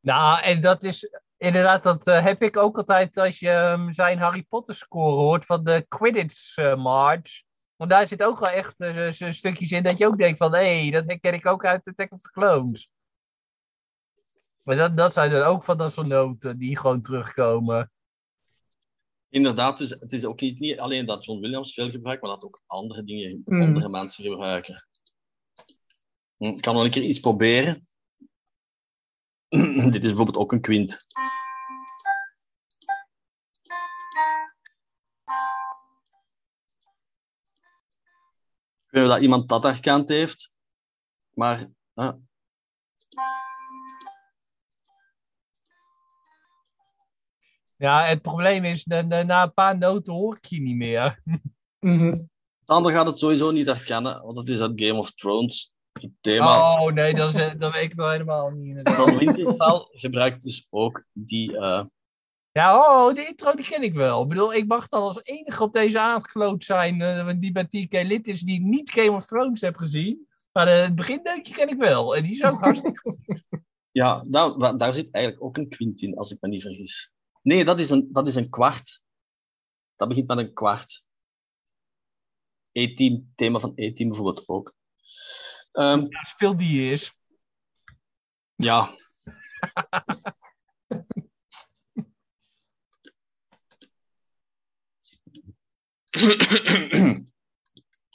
Nou, en dat is inderdaad, dat eh, heb ik ook altijd als je ehm, zijn Harry Potter score hoort van de Quidditch eh, March. Want daar zit ook wel echt eh, stukjes in dat je ook denkt van, hé, dat herken ik ook uit Attack of the Clones. Maar dat, dat zijn er ook van dat soort noten die gewoon terugkomen. Inderdaad, dus het is ook niet, niet alleen dat John Williams veel gebruikt, maar dat ook andere dingen, Mm. andere mensen gebruiken. Hm, Ik kan nog een keer iets proberen. Dit is bijvoorbeeld ook een kwint. Ik weet niet of dat iemand dat herkend heeft, maar Ja, het probleem is, na, na, een paar noten hoor ik je niet meer. Mhm. de ander gaat het sowieso niet herkennen, want het is uit Game of Thrones. Het thema Oh nee, dat, is, eh, dat weet ik nog helemaal niet. van Winterfell gebruikt dus ook die... eh, Ja, oh, de intro die ken ik wel. Ik bedoel, ik mag dan als enige op deze aangeloot zijn eh, die bij TK lid is, die niet Game of Thrones heb gezien. Maar het begindeutje ken ik wel. En die is ook hartstikke Ja, daar, daar, zit eigenlijk ook een kwint in, als ik me niet vergis. Nee, dat is een, dat is een kwart. Dat begint met een kwart. E-team, thema van E-team bijvoorbeeld ook. Ehm, Ja, speel die eens. ja.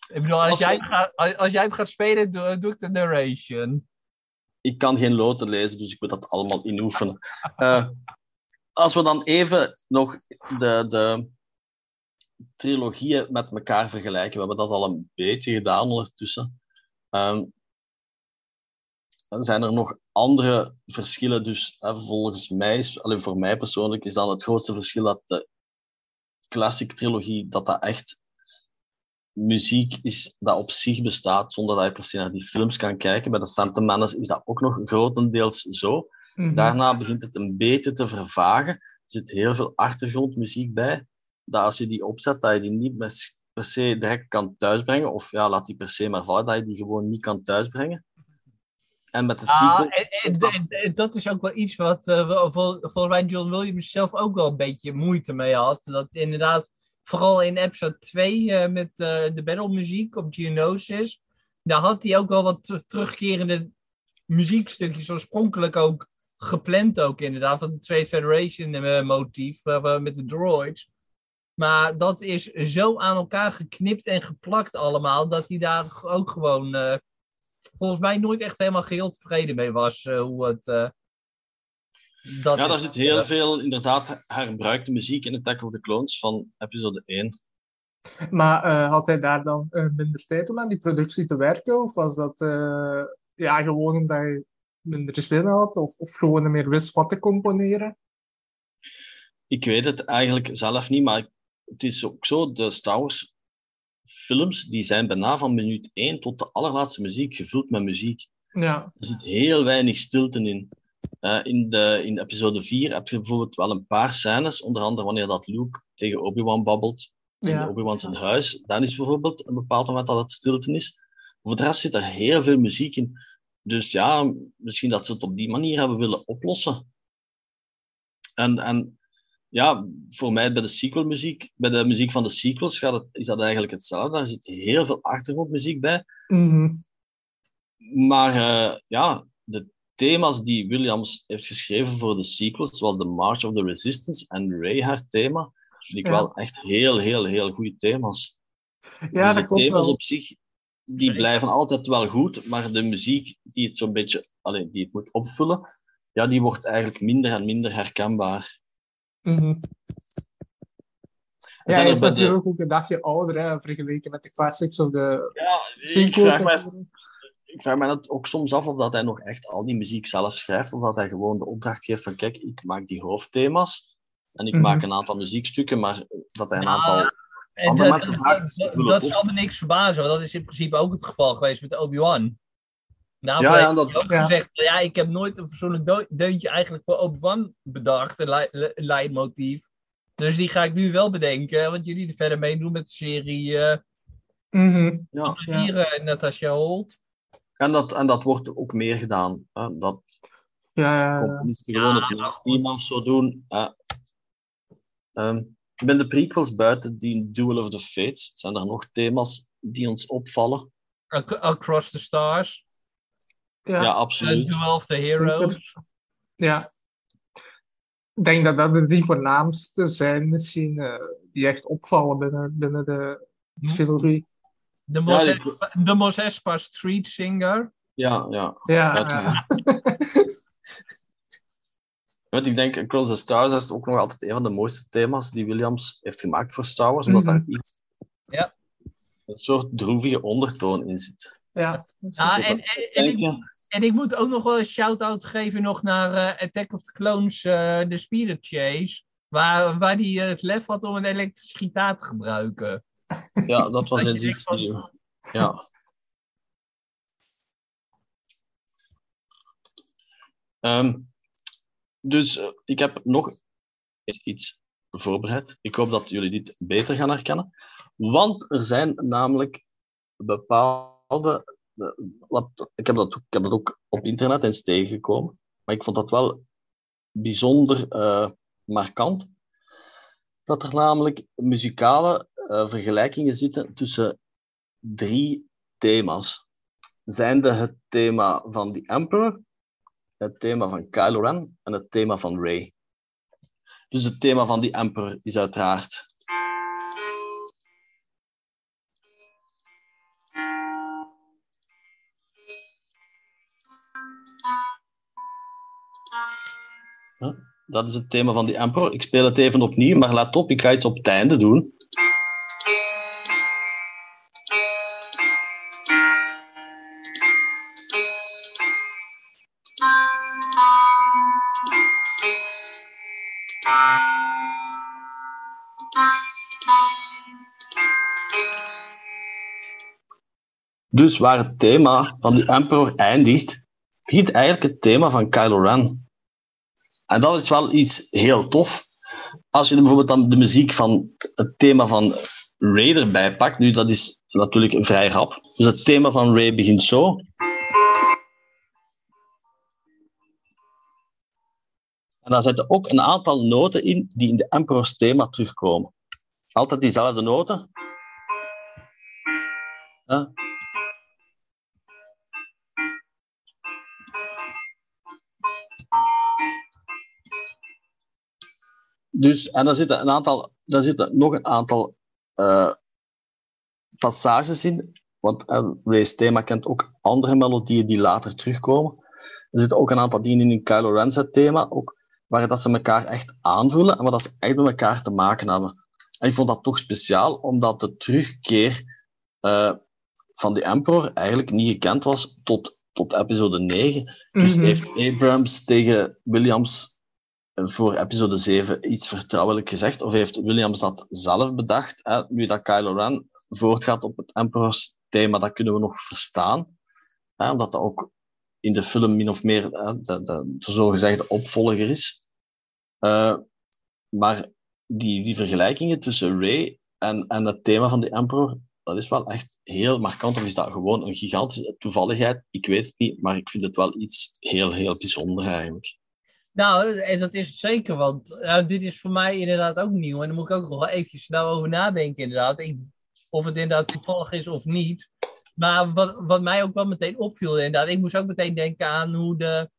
Ik bedoel, als, Als jij, gaat, als, jij hem gaat spelen, doe, doe ik de narration. ik kan geen loten lezen, dus ik moet dat allemaal inoefenen. Eh als we dan even nog de, de trilogieën met elkaar vergelijken, we hebben dat al een beetje gedaan ondertussen. Ehm, dan zijn er nog andere verschillen. Dus hè, volgens mij, alleen voor mij persoonlijk, is dan het grootste verschil dat de classic trilogie, dat dat echt muziek is dat op zich bestaat, zonder dat je per se naar die films kan kijken. Bij de Phantom Menace is dat ook nog grotendeels zo. Mhm. Daarna begint het een beetje te vervagen. Er zit heel veel achtergrondmuziek bij. Dat als je die opzet, dat je die niet per se direct kan thuisbrengen. Of ja, laat die per se maar vallen, dat je die gewoon niet kan thuisbrengen. En met de Ah, sequel... en, en, en- en dat is ook wel iets wat eh, volgens mij John Williams zelf ook wel een beetje moeite mee had. Dat inderdaad, vooral in episode 2 eh, met eh, de battlemuziek op Geonosis, daar had hij ook wel wat ter- terugkerende muziekstukjes, oorspronkelijk ook gepland ook inderdaad, van het Trade Federation eh, motief eh, met de droids. Maar dat is zo aan elkaar geknipt en geplakt allemaal, dat hij daar ook gewoon eh, volgens mij nooit echt helemaal geheel tevreden mee was. eh, hoe het. eh, dat Ja, is- daar zit heel veel inderdaad herbruikte muziek in Attack of the Clones van episode 1. Maar eh, had hij daar dan eh, minder tijd om aan die productie te werken? Of was dat eh, ja, gewoon omdat hij minder zin had? Of, of gewoon niet meer wist wat te componeren? Ik weet het eigenlijk zelf niet, maar het is ook zo, de Star Wars films, die zijn bijna van minuut 1 tot de allerlaatste muziek gevuld met muziek. Ja. Er zit heel weinig stilte in. Eh, in, de, in episode 4 heb je bijvoorbeeld wel een paar scènes, onder andere wanneer dat Luke tegen Obi-Wan babbelt in. Obi-Wan zijn huis. Dan is bijvoorbeeld een bepaald moment dat het stilte is. Voor de rest zit er heel veel muziek in. Dus ja, misschien dat ze het op die manier hebben willen oplossen. En, en ja, voor mij bij de sequelmuziek, bij de muziek van de sequels gaat het, is dat eigenlijk hetzelfde. Daar zit heel veel achtergrondmuziek bij. Mhm. maar uh, ja, de thema's die Williams heeft geschreven voor de sequels, zoals The March of the Resistance en Ray haar thema, vind ik ja. wel echt heel, heel, heel goede thema's. Ja, dus dat de thema's op zich, die blijven altijd wel goed, maar de muziek die het zo'n beetje, allee, die het moet opvullen, ja, die wordt eigenlijk minder en minder herkenbaar. Mm -hmm. Ja, hij is natuurlijk de... ook een dagje ouder, hè, vergeleken met de classics of de ja. Ik vraag, mij, ik vraag mij dat ook soms af of dat hij nog echt al die muziek zelf schrijft, of dat hij gewoon de opdracht geeft van kijk, ik maak die hoofdthema's en ik mm -hmm. maak een aantal muziekstukken, maar dat hij een aantal En dat, dat, zal me niks verbazen, want dat is in principe ook het geval geweest met Obi-Wan. Nou, Ja, ja, dat- ook ja. gezegd, ja, ik heb nooit een persoonlijk deu- deuntje eigenlijk voor Obi-Wan bedacht, een lei- le- leidmotief. Dus die ga ik nu wel bedenken, want jullie er verder mee doen met de serie eh Mhm. Ja. Ja. hier, eh, Natasha Holt. En, dat, en dat wordt ook meer gedaan. Hè. Dat Ja, ja, ja. componisten gewoon Ja, het of zo doen. Ehm, ik ben de prequels buiten die Duel of the Fates. Zijn er nog thema's die ons opvallen? Ac- Across the Stars, Ja, ja. absoluut. Duel of the Heroes. ja. Ik denk dat dat de drie voornaamste zijn, misschien, eh, die echt opvallen binnen, binnen de trilogie. De Mos, Ja, de Mos Espa Street Singer. Ja, ja. Ja. Want ik denk, Across the Stars is ook nog altijd een van de mooiste thema's die Williams heeft gemaakt voor Star Wars, omdat daar Mhm. iets, Ja. een soort droevige ondertoon in zit. ja. Ah, en, en, en, ik, je? en ik moet ook nog wel een shout-out geven nog naar eh, Attack of the Clones, eh, de Speeder Chase. Waar, waar die eh, het lef had om een elektrisch gitaar te gebruiken. Ja, dat was denkt iets nieuws. Ja. Ehm, dus eh, ik heb nog iets voorbereid. Ik hoop dat jullie dit beter gaan herkennen. Want er zijn namelijk bepaalde. eh, ik, heb dat, ik heb dat ook op internet eens tegengekomen. Maar ik vond dat wel bijzonder eh, markant. Dat er namelijk muzikale vergelijkingen zitten tussen drie thema's. Zijnde het thema van The Emperor, het thema van Kylo Ren en het thema van Rey. Dus het thema van The Emperor is uiteraard. Dat is het thema van The Emperor. Ik speel het even opnieuw, maar let op, ik ga iets op het einde doen. Dus waar het thema van The Emperor eindigt, begint eigenlijk het thema van Kylo Ren. En dat is wel iets heel tof. Als je bijvoorbeeld dan de muziek van het thema van Ray erbij pakt, nu dat is natuurlijk vrij rap. Dus het thema van Ray begint zo. En daar zitten ook een aantal noten in die in de Emperor's thema terugkomen. Altijd diezelfde noten. Dus, en daar zitten, een aantal, daar zitten nog een aantal eh, passages in. Want eh, Ray's thema kent ook andere melodieën die later terugkomen. Er zitten ook een aantal dingen in in Kylo Ren's thema, ook, waar dat ze elkaar echt aanvoelen en waar dat ze echt met elkaar te maken hebben. En ik vond dat toch speciaal, omdat de terugkeer eh, van de Emperor eigenlijk niet gekend was tot, tot episode 9. Dus Mhm. heeft Abrams tegen Williams voor episode 7 iets vertrouwelijk gezegd? Of heeft Williams dat zelf bedacht? Hè? Nu dat Kylo Ren voortgaat op het Emperor's thema, dat kunnen we nog verstaan. Hè? Omdat dat ook in de film min of meer de, de, de zogezegde opvolger is. Eh, maar die, die vergelijkingen tussen Ray en, en het thema van de Emperor, dat is wel echt heel markant. Of is dat gewoon een gigantische toevalligheid? Ik weet het niet, maar ik vind het wel iets heel, heel bijzonder eigenlijk. Nou, dat is zeker, want nou, dit is voor mij inderdaad ook nieuw. En daar moet ik ook nog wel eventjes snel over nadenken, inderdaad. Of het inderdaad toevallig is of niet. Maar wat, wat mij ook wel meteen opviel, inderdaad, ik moest ook meteen denken aan hoe de,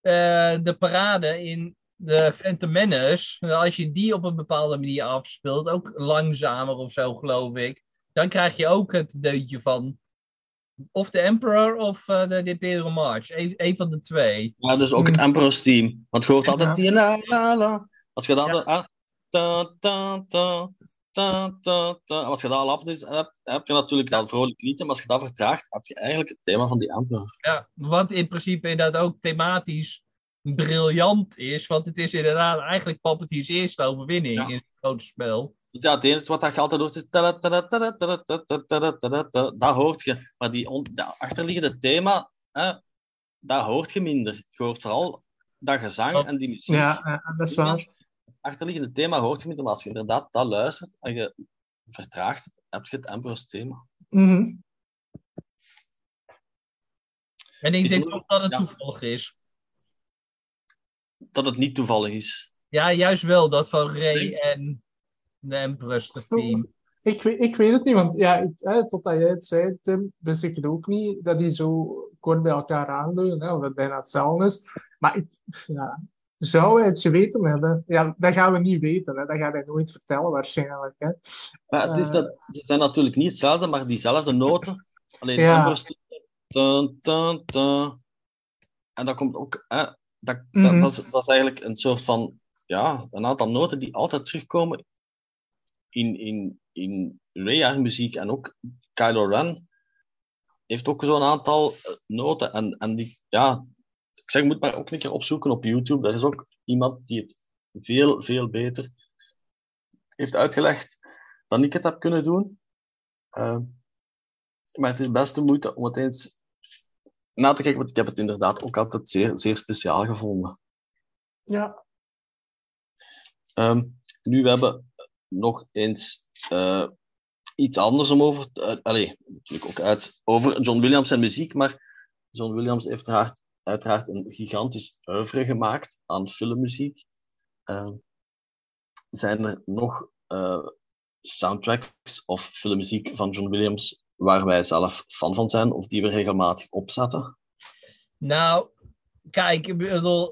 eh, de parade in de Phantom Menace, als je die op een bepaalde manier afspeelt, ook langzamer of zo, geloof ik, dan krijg je ook het deuntje van of de Emperor of uh, de Imperial March. Een, een van de twee. Ja, dus ook het Hmm. Emperor's Team. Want je hoort altijd die la la la. Als je dan Ja. de ah, ta ta ta ta ta ta. Als je dat al hebt, is- heb, heb je natuurlijk dat vrolijk lied. Maar als je dat vertraagt, heb je eigenlijk het thema van die Emperor. Ja, wat in principe inderdaad ook thematisch briljant is. Want het is inderdaad eigenlijk Palpatine's eerste overwinning Ja. in het grote spel. Want ja, het enige wat dat je altijd hoort is... Dat hoort je. Maar die on, dat achterliggende thema, hè, dat hoort je minder. Je hoort vooral dat gezang Oh. en die muziek. Ja, ja, dat is waar. Achterliggende thema hoort je minder. Maar als je inderdaad dat luistert en je vertraagt het, heb je het Emperor's thema. Mhm. En ik Is denk toch dat het ja. toevallig is. Dat het niet toevallig is. Ja, juist wel dat van Ray Nee. en de Empress team. Ik, weet, ik weet het niet, want ja, ik, hè, totdat jij het zei, Tim, wist ik het ook niet dat die zo kort bij elkaar aandoen, hè, of het bijna hetzelfde is. Maar ik, ja, zou hij het geweten hebben? Ja, dat gaan we niet weten, hè. dat gaat hij nooit vertellen waarschijnlijk. Hè. Maar het is Eh. dat, ze zijn natuurlijk niet hetzelfde, maar diezelfde noten. Alleen Ja. Emperor's thema. Dun, dun, dun. En dat komt ook... Hè, dat, dat, Mhm. dat, is, dat is eigenlijk een soort van... Ja, een aantal noten die altijd terugkomen in, in, in Ray muziek en ook Kylo Ren heeft ook zo'n aantal eh, noten. En, en die, ja, ik zeg, je moet maar ook een keer opzoeken op YouTube. Er is ook iemand die het veel, veel beter heeft uitgelegd dan ik het heb kunnen doen. Eh, maar het is best de moeite om het eens na te kijken, want ik heb het inderdaad ook altijd zeer, zeer speciaal gevonden. Ja. Ehm, nu we hebben nog eens eh, iets anders om over te... Uh, allee, natuurlijk ook uit, over John Williams en muziek, maar John Williams heeft uiteraard, uiteraard een gigantisch oeuvre gemaakt aan filmmuziek. Ehm, zijn er nog eh, soundtracks of filmmuziek van John Williams waar wij zelf fan van zijn of die we regelmatig opzetten? Nou, kijk,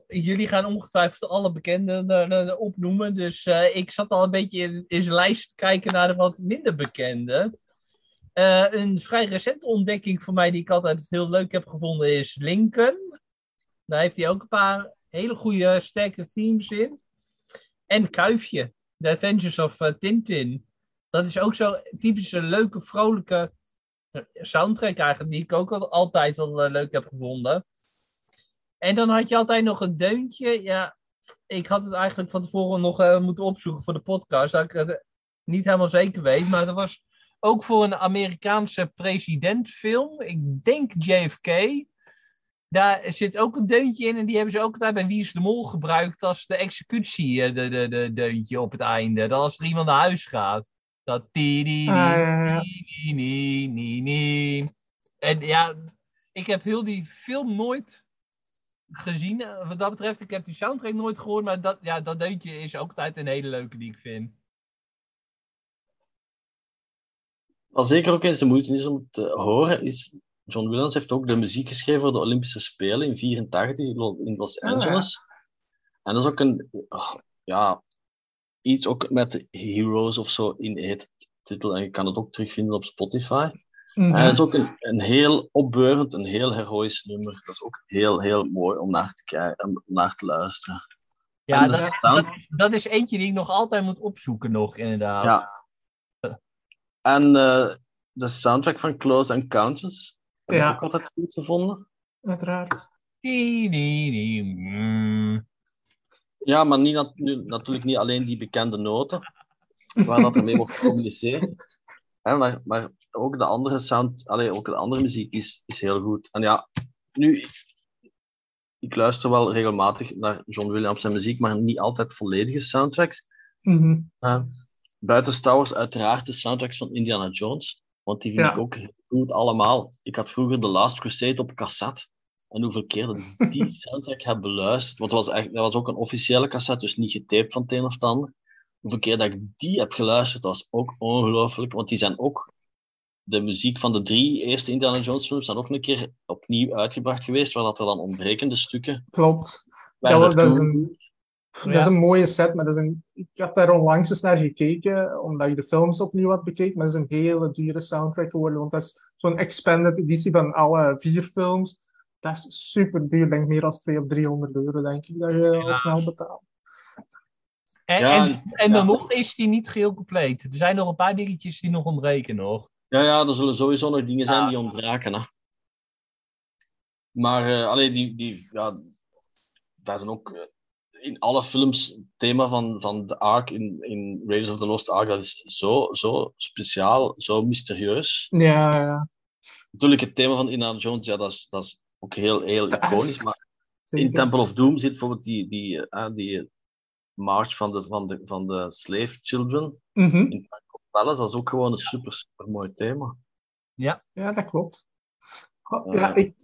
jullie gaan ongetwijfeld alle bekende eh, eh, opnoemen. Dus ik zat al een beetje in, in zijn lijst kijken naar de wat minder bekende. Een vrij recente ontdekking voor mij die ik altijd heel leuk heb gevonden is Lincoln. Daar heeft hij ook een paar hele goede, sterke themes in. En Kuifje, The Adventures of eh, Tintin. Dat is ook zo'n typische leuke, vrolijke eh, soundtrack eigenlijk, die ik ook al- altijd wel eh, leuk heb gevonden. En dan had je altijd nog een deuntje. Ja, ik had het eigenlijk van tevoren nog moeten opzoeken voor de podcast. Dat ik het niet helemaal zeker weet. Maar dat was ook voor een Amerikaanse presidentfilm. Ik denk JFK. Daar zit ook een deuntje in. En die hebben ze ook altijd bij Wie is de Mol gebruikt als de executie. eh, De, de, de deuntje op het einde. Dat als er iemand naar huis gaat. Dat die die ja, ja, ja. die die die die. En ja, ik heb heel die film nooit gezien. Wat dat betreft, ik heb die soundtrack nooit gehoord. Maar dat, ja, dat deuntje is ook altijd een hele leuke die ik vind. Wat zeker ook eens de moeite is om te horen, is John Williams heeft ook de muziek geschreven voor de Olympische Spelen in 84 in Los Ah, Angeles. En dat is ook een, oh, ja, iets ook met Heroes of zo in heet de titel. En je kan het ook terugvinden op Spotify. Mhm. En het is ook een, een heel opbeurend, een heel heroïsch nummer. Dat is ook heel, heel mooi om naar te kijken, om naar te luisteren. Ja, dat, dat, dat is eentje die ik nog altijd moet opzoeken nog, inderdaad. Ja. En eh, de soundtrack van Close Encounters heb ik Ja. ook altijd goed gevonden. Uiteraard. Die, die, die, mm. Ja, maar niet, nat- nu- natuurlijk niet alleen die bekende noten, waar dat ermee wordt gecommuniceerd. Hè, maar, maar ook de andere sound, allee, ook de andere muziek is, is heel goed. En ja, nu, ik luister wel regelmatig naar John Williams zijn muziek, maar niet altijd volledige soundtracks. Mhm. Uh, buiten Star Wars uiteraard de soundtracks van Indiana Jones, want die vind Ja. ik ook heel goed allemaal. Ik had vroeger The Last Crusade op cassette. En hoeveel keer dat ik die soundtrack heb beluisterd, want dat was, echt, dat was ook een officiële cassette, dus niet getaped van het een of het ander. Hoeveel keer dat ik die heb geluisterd, was ook ongelooflijk, want die zijn ook de muziek van de drie eerste Indiana Jones films dan ook een keer opnieuw uitgebracht geweest, waar dat er dan ontbrekende stukken Klopt. Dat, dat, is toe- dat is een mooie set, maar dat is een, ik had daar onlangs eens naar gekeken, omdat je de films opnieuw had bekeken, maar dat is een hele dure soundtrack geworden, want dat is zo'n expanded editie van alle vier films. Dat is super duur, denk ik meer dan 200 of 300 euro, denk ik, dat je al snel betaalt. En, Ja, en, en dan ja. nog is die niet geheel compleet. Er zijn nog een paar dingetjes die nog ontbreken nog. Ja, ja, er zullen sowieso nog dingen zijn Ja. die ontbraken. Hè. Maar eh allee, die, die, ja, daar zijn ook eh, in alle films het thema van, van de Ark in, in Raiders of the Lost Ark, dat is zo, zo speciaal, zo mysterieus. Ja, ja. Natuurlijk, het thema van Indiana Jones, ja, dat is, dat is ook heel, heel Ja, iconisch. Maar in. Temple of Doom zit bijvoorbeeld die, die, eh, die eh, march van de, van, de, van de slave children Mhm. in Franco Palace. Dat is ook gewoon een super, super mooi thema. Ja, dat klopt. Ja. Ja, ik,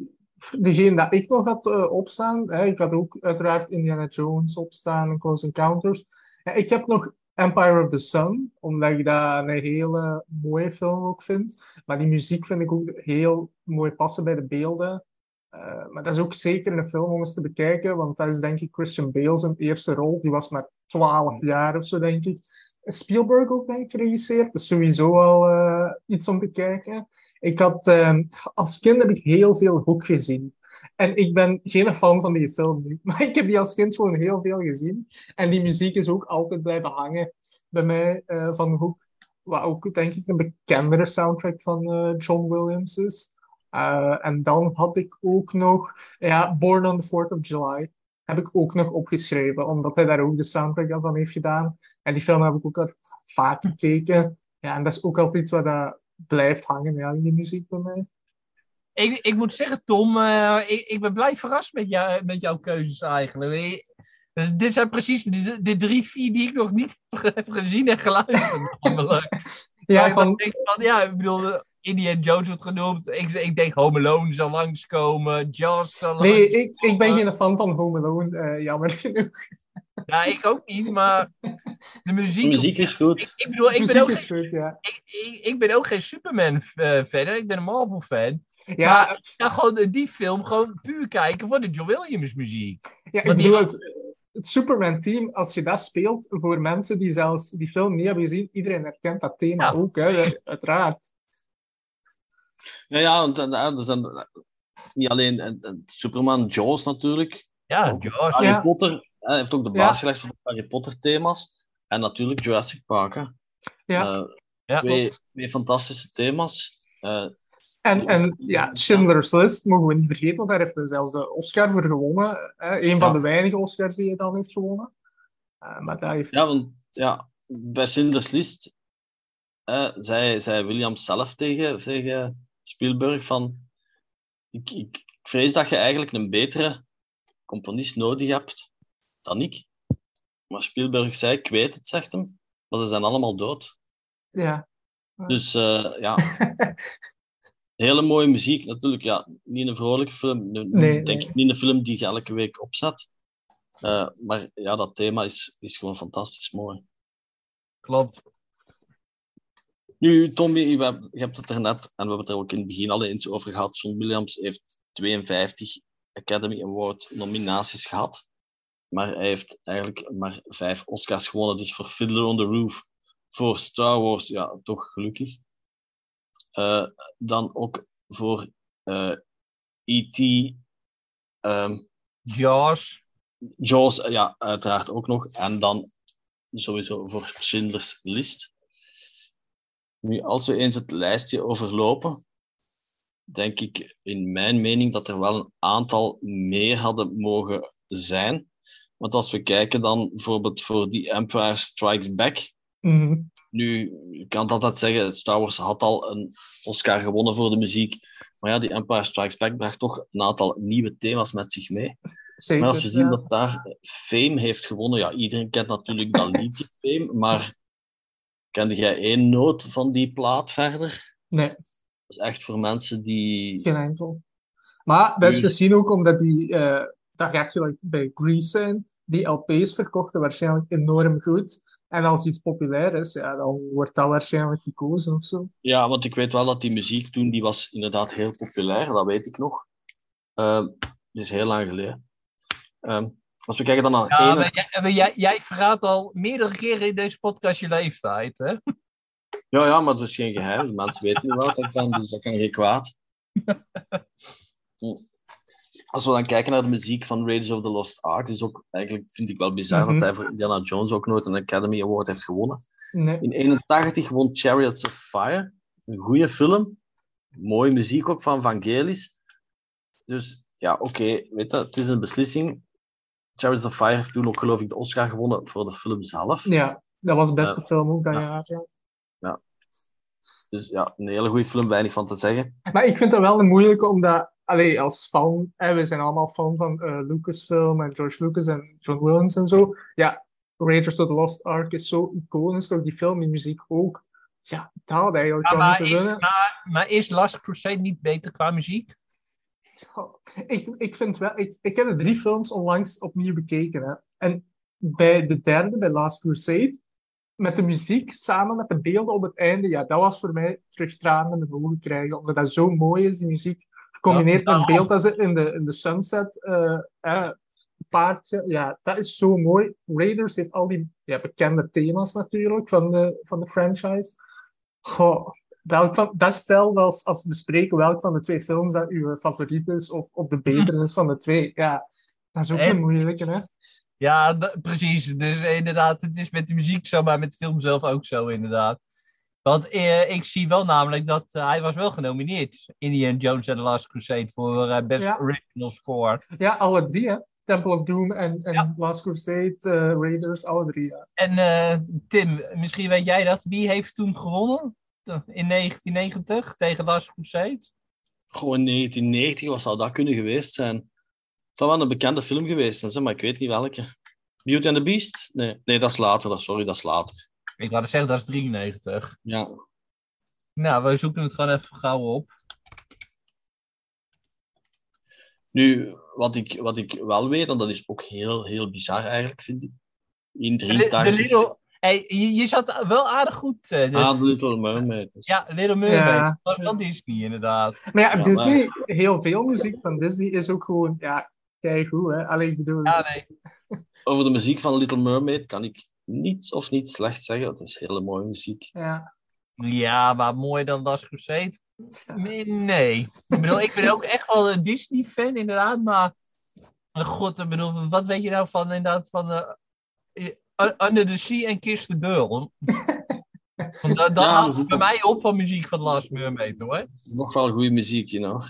degene dat ik nog had eh, opstaan, hè, ik had ook uiteraard Indiana Jones opstaan en Close Encounters. Ik heb nog Empire of the Sun, omdat ik dat een hele mooie film ook vind. Maar die muziek vind ik ook heel mooi passen bij de beelden. Eh, maar dat is ook zeker een film om eens te bekijken, want dat is denk ik Christian Bale zijn eerste rol. Die was maar 12 jaar of zo, denk ik. Spielberg ook, ik, geregisseerd. Dus sowieso al eh, iets om te kijken. Ik had, eh, als kind heb ik heel veel Hoek gezien. En ik ben geen fan van die film nu. Maar ik heb die als kind gewoon heel veel gezien. En die muziek is ook altijd blijven hangen bij mij eh, van Hoek. Wat ook, denk ik, een bekendere soundtrack van eh, John Williams is. En dan had ik ook nog ja, Born on the 4th of July. Heb ik ook nog opgeschreven, omdat hij daar ook de soundtrack van heeft gedaan. En die film heb ik ook al vaak gekeken. Ja, en dat is ook altijd iets wat dat blijft hangen ja, in de muziek bij mij. Ik, ik moet zeggen, Tom, eh, ik, ik ben blij verrast met, jou, met jouw keuzes eigenlijk. Eh, dit zijn precies de, de drie, vier die ik nog niet heb gezien en geluisterd. namelijk. Ja, van, ik van, ja, ik bedoel, Indiana Jones wordt genoemd. Ik, ik denk Home Alone zal langskomen. Jaws zal nee, langskomen. ik, ik ben geen fan van Home Alone, jammer genoeg. Ja, ik ook niet, maar de muziek... De muziek is goed. Ik, ik bedoel, ik ben, muziek ook, is goed, ja. ik, ik, ik ben ook geen Superman-fan. Ik ben een Marvel-fan. Ja, Ja, gewoon die film gewoon puur kijken voor de John Williams muziek. ja ik bedoel, het, het Superman-team, als je dat speelt voor mensen die zelfs die film niet hebben gezien, iedereen herkent dat thema Ja. ook, hè, uiteraard. Ja, ja, want, eh, er zijn eh, niet alleen eh, eh, Superman, Jaws natuurlijk. Ja, Josh. Harry Ja. Potter hij heeft ook de Ja. baas gelegd voor de Harry Potter thema's. En natuurlijk Jurassic Park. Hè. Ja. Eh, Ja, twee, twee fantastische thema's. Eh, En, en ja, Schindler's List mogen we niet vergeten, want daar heeft hij zelfs de Oscar voor gewonnen. Hè? Een van de weinige Oscars die hij dan heeft gewonnen. Eh, maar daar heeft... ja, want ja, bij Schindler's List eh, zei, zei Williams zelf tegen, tegen Spielberg van ik, ik, ik vrees dat je eigenlijk een betere componist nodig hebt dan ik. Maar Spielberg zei, ik weet het, zegt hem, maar ze zijn allemaal dood. Ja. Dus eh, ja, hele mooie muziek natuurlijk. Ja, niet een vrolijke film. Nee, denk nee. ik niet een film die je elke week opzet. Eh, maar ja, dat thema is, is gewoon fantastisch mooi. klopt. Nu, Tommy, je hebt, je hebt het er net, en we hebben het er ook in het begin al eens over gehad. John Williams heeft 52 Academy Award nominaties gehad. Maar hij heeft eigenlijk maar vijf Oscars gewonnen. Dus voor Fiddler on the Roof, voor Star Wars, ja, toch gelukkig. Eh, dan ook voor eh E.T., ehm, Josh. Jaws, eh, ja, uiteraard ook nog. En dan sowieso voor Schindler's List. Nu, als we eens het lijstje overlopen, denk ik in mijn mening dat er wel een aantal meer hadden mogen zijn. Want als we kijken dan bijvoorbeeld voor The Empire Strikes Back. Mhm. Nu, je kan het altijd zeggen, Star Wars had al een Oscar gewonnen voor de muziek. Maar ja, The Empire Strikes Back bracht toch een aantal nieuwe thema's met zich mee. Zeker. Maar als we zien ja. dat daar Fame heeft gewonnen, ja, iedereen kent natuurlijk dat liedje Fame, maar kende jij één noot van die plaat verder? Nee, Dat is echt voor mensen die... geen enkel. Maar dat Nu- misschien ook omdat die... eh dat gaat gelijk bij Grease zijn. die LP's verkochten waarschijnlijk enorm goed. En als iets populair is, ja, dan wordt dat waarschijnlijk gekozen of zo. Ja, want ik weet wel dat die muziek toen, die was inderdaad heel populair, dat weet ik nog. Uh, dat is heel lang geleden. Uh, als we kijken dan naar Ja, ene- maar jij, maar jij, jij verraadt al meerdere keren in deze podcast je leeftijd, hè? Ja, ja, maar dat is geen geheim. Mensen weten niet wat ik ben, dus dat kan geen kwaad. Hm. Als we dan kijken naar de muziek van Raiders of the Lost Ark, is ook eigenlijk, vind ik wel bizar Mhm. dat hij voor Indiana Jones ook nooit een Academy Award heeft gewonnen. Nee. In 81 won Chariots of Fire. Een goede film. Mooie muziek ook van Vangelis. Dus ja, oké, weet je, het is een beslissing. Chariots of Fire heeft toen ook geloof ik de Oscar gewonnen voor de film zelf. Ja, dat was de beste Ja. film ook dat Ja. jaar. Ja. Dus ja, een hele goede film, weinig van te zeggen. Maar ik vind dat wel een moeilijke, omdat allee, als fan, hè, we zijn allemaal fan van eh, Lucasfilm en George Lucas en John Williams en zo. Ja, Raiders of the Lost Ark is zo iconisch, toch die film, die muziek ook. Ja, dat had eigenlijk Ja, maar, is, winnen. maar, maar is Last Crusade niet beter qua muziek? Oh, Ik, ik vind wel, ik, ik heb de drie films onlangs opnieuw bekeken. Hè. En bij de derde, bij Last Crusade, met de muziek samen met de beelden op het einde, ja, dat was voor mij terug tranen in de ogen krijgen. Omdat dat zo mooi is, die muziek. Gecombineerd Ja, met beeld dat ze in de, in de sunset eh, eh, paardje. Ja, dat is zo mooi. Raiders heeft al die ja, bekende thema's natuurlijk van de, van de franchise. Goh, welk van, dat stel als, als we bespreken welk van de twee films dat uw favoriet is, of, of de betere is van de twee. Ja, dat is ook En- een moeilijke, hè? Ja, precies. Dus inderdaad, het is met de muziek zo, maar met de film zelf ook zo, inderdaad. Want eh, ik zie wel namelijk dat eh, hij was wel genomineerd. Indiana Jones and the Last Crusade voor eh, Best Ja. Original Score. Ja, alle drie, hè? Temple of Doom en, en Ja. Last Crusade, Raiders, alle drie, ja. En eh, Tim, misschien weet jij dat. Wie heeft toen gewonnen? In 1990 tegen Last Crusade? Gewoon 1990, wat zou dat kunnen geweest zijn? Het zou wel een bekende film geweest zijn, zeg, maar ik weet niet welke. Beauty and the Beast? Nee, nee dat is later. Dat, sorry, dat is later. Ik wou zeggen, dat is 93. Ja. Nou, we zoeken het gewoon even gauw op. Nu, wat ik, wat ik wel weet, en dat is ook heel, heel bizar eigenlijk, vind ik. In De, de 83. Little... Hey, je, je zat wel aardig goed. eh, de- Ah, Little Mermaid. Dus- Ja, Little Mermaid. Ja. Dat was wel Disney, inderdaad. Maar ja, Ja, Disney, heel veel muziek van Disney is ook gewoon, ja, kijk goed, hè? Alleen ik bedoel, Ja, nee. Over de muziek van Little Mermaid kan ik niets of niet slecht zeggen. Het is hele mooie muziek. ja. Ja, maar mooier dan Last Crusade? Nee, nee. Ik bedoel, ik ben ook echt wel een Disney-fan, inderdaad, maar... maar God, ik bedoel, wat weet je nou van, inderdaad, van... eh, eh, Under the Sea en Kiss the Girl? Want dat dat Ja, houdt er zit bij mij op van muziek van Last Mermaid, hoor. Nog wel goede muziek, you know.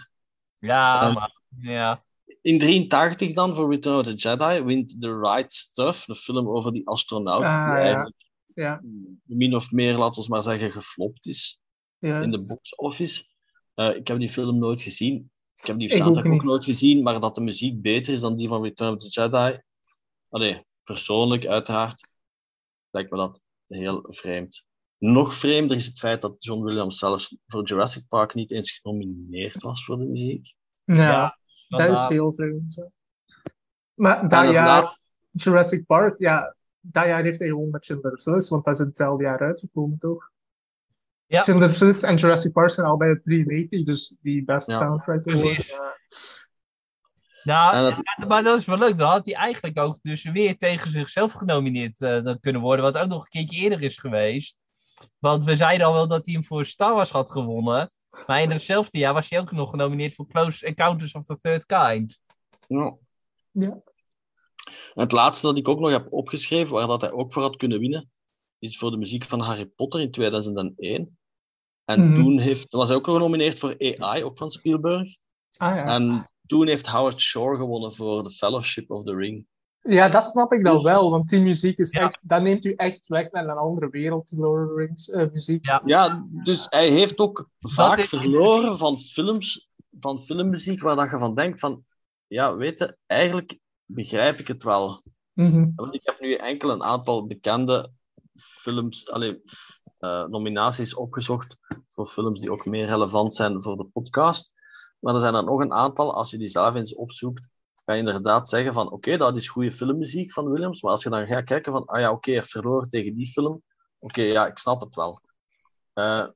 Ja, Ja. maar... Ja. In 83 dan, voor Return of the Jedi, wint The Right Stuff, de film over die astronaut, Ah, die ja. eigenlijk Ja. min of meer, laten we maar zeggen, geflopt is in de box office. Eh, ik heb die film nooit gezien. Ik heb die ook soundtrack ook, nooit gezien, maar dat de muziek beter is dan die van Return of the Jedi. Allee, persoonlijk uiteraard, lijkt me dat heel vreemd. Nog vreemder is het feit dat John Williams zelfs voor Jurassic Park niet eens genomineerd was voor de muziek. Ja, dat is inderdaad. heel vreemd. hè. Maar dat jaar, Jurassic Park, ja, dat jaar heeft hij gewoon met Schindler's List, want dat is in hetzelfde jaar uitgekomen, toch? Ja. Schindler's List en Jurassic Park zijn allebei uit 93, dus die beste Ja, soundtrack award, ja. Nou, En dat- ja, maar dat is wel leuk. Dan had hij eigenlijk ook dus weer tegen zichzelf genomineerd eh, dat kunnen worden. Wat ook nog een keertje eerder is geweest. Want we zeiden al wel dat hij hem voor Star Wars had gewonnen. Maar in hetzelfde jaar was hij ook nog genomineerd voor Close Encounters of the Third Kind. Ja. Het laatste dat ik ook nog heb opgeschreven, waar dat hij ook voor had kunnen winnen, is voor de muziek van Harry Potter in 2001. En Mhm. toen heeft, was hij ook genomineerd voor AI, ook van Spielberg. Ah ja. En toen heeft Howard Shore gewonnen voor The Fellowship of the Ring. Ja, dat snap ik dan wel, want die muziek is Ja. echt, dat neemt u echt weg naar een andere wereld, die Lord of the Rings eh, muziek. Ja. Ja, dus hij heeft ook vaak verloren van films, van filmmuziek, waar dat je van denkt van, ja, weet je, eigenlijk begrijp ik het wel. Mhm. Want ik heb nu enkel een aantal bekende films, allee, eh, nominaties opgezocht voor films die ook meer relevant zijn voor de podcast. Maar er zijn er nog een aantal, als je die zelf eens opzoekt, ga inderdaad zeggen van oké, dat is goede filmmuziek van Williams, maar als je dan gaat kijken van ah ja, oké, heeft verloren tegen die film, oké, ja, ik snap het wel. Uh,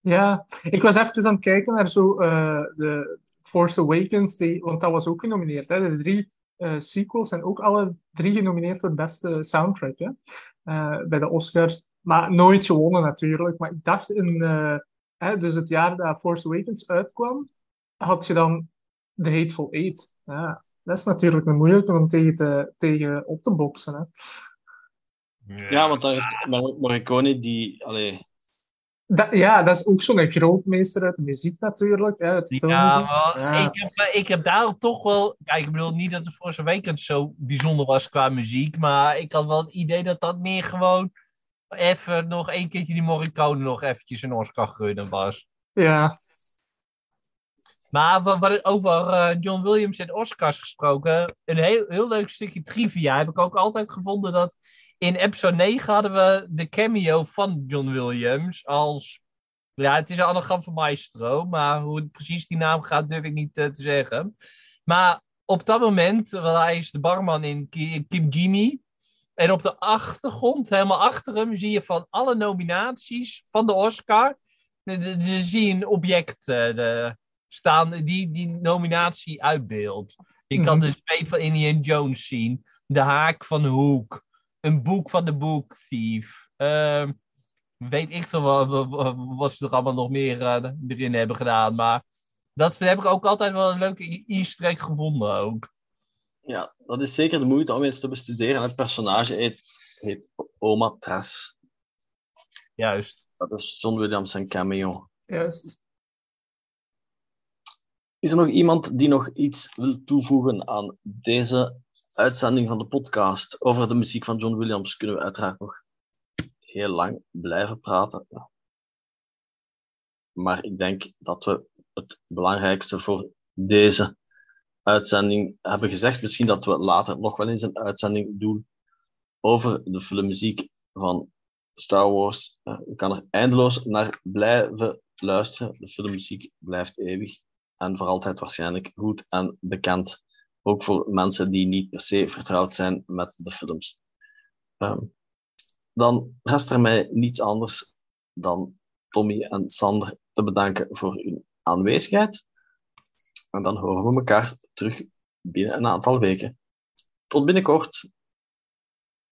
ja, ik was even aan het kijken naar zo uh, de Force Awakens, die, want dat was ook genomineerd. Hè? De drie uh, sequels zijn ook alle drie genomineerd voor beste soundtrack hè? bij de Oscars. Maar nooit gewonnen natuurlijk. Maar ik dacht in hè, dus het jaar dat Force Awakens uitkwam, had je dan The Hateful Eight. Ja, dat is natuurlijk een moeilijke om tegen, te, tegen op te boksen. Hè. Ja, want daar heeft Morricone die... Allee... Dat, ja, dat is ook zo'n grootmeester uit de muziek natuurlijk. Hè, het filmmuziek. Ja, Ik, heb, eh, ik heb daar toch wel... Kijk, ik bedoel niet dat de Force Awakens zo bijzonder was qua muziek. Maar ik had wel het idee dat dat meer gewoon... Even nog één keertje die Morricone nog eventjes een Oscar gunnen was. Ja, maar wat, over uh, John Williams en Oscars gesproken, een heel, heel leuk stukje trivia heb ik ook altijd gevonden dat in episode 9 hadden we de cameo van John Williams als, ja het is een anagram van Maestro, maar hoe precies die naam gaat durf ik niet uh, te zeggen. Maar op dat moment, wel hij is de barman in Kim Jimmy, en op de achtergrond, helemaal achter hem, zie je van alle nominaties van de Oscar, zie je een object, uh, de, staan die die nominatie uitbeeldt. Je kan mhm. de zweep van Indiana Jones zien, de haak van de hoek, een boek van de Book Thief. Uh, weet ik veel wat, wat, ze er allemaal nog meer uh, erin hebben gedaan. Maar dat heb ik ook altijd wel een leuke easter egg gevonden ook. Ja, dat is zeker de moeite om eens te bestuderen. Het personage heet, heet Oma Tras. Juist. Dat is John Williams en cameo. Juist. Is er nog iemand die nog iets wil toevoegen aan deze uitzending van de podcast? Over de muziek van John Williams kunnen we uiteraard nog heel lang blijven praten. Maar ik denk dat we het belangrijkste voor deze uitzending hebben gezegd. Misschien dat we later nog wel eens een uitzending doen over de filmmuziek van Star Wars. Je kan er eindeloos naar blijven luisteren. De filmmuziek blijft eeuwig en voor altijd waarschijnlijk goed en bekend. Ook voor mensen die niet per se vertrouwd zijn met de films. Um, dan rest er mij niets anders dan Tommy en Sander te bedanken voor hun aanwezigheid. En dan horen we elkaar terug binnen een aantal weken. Tot binnenkort.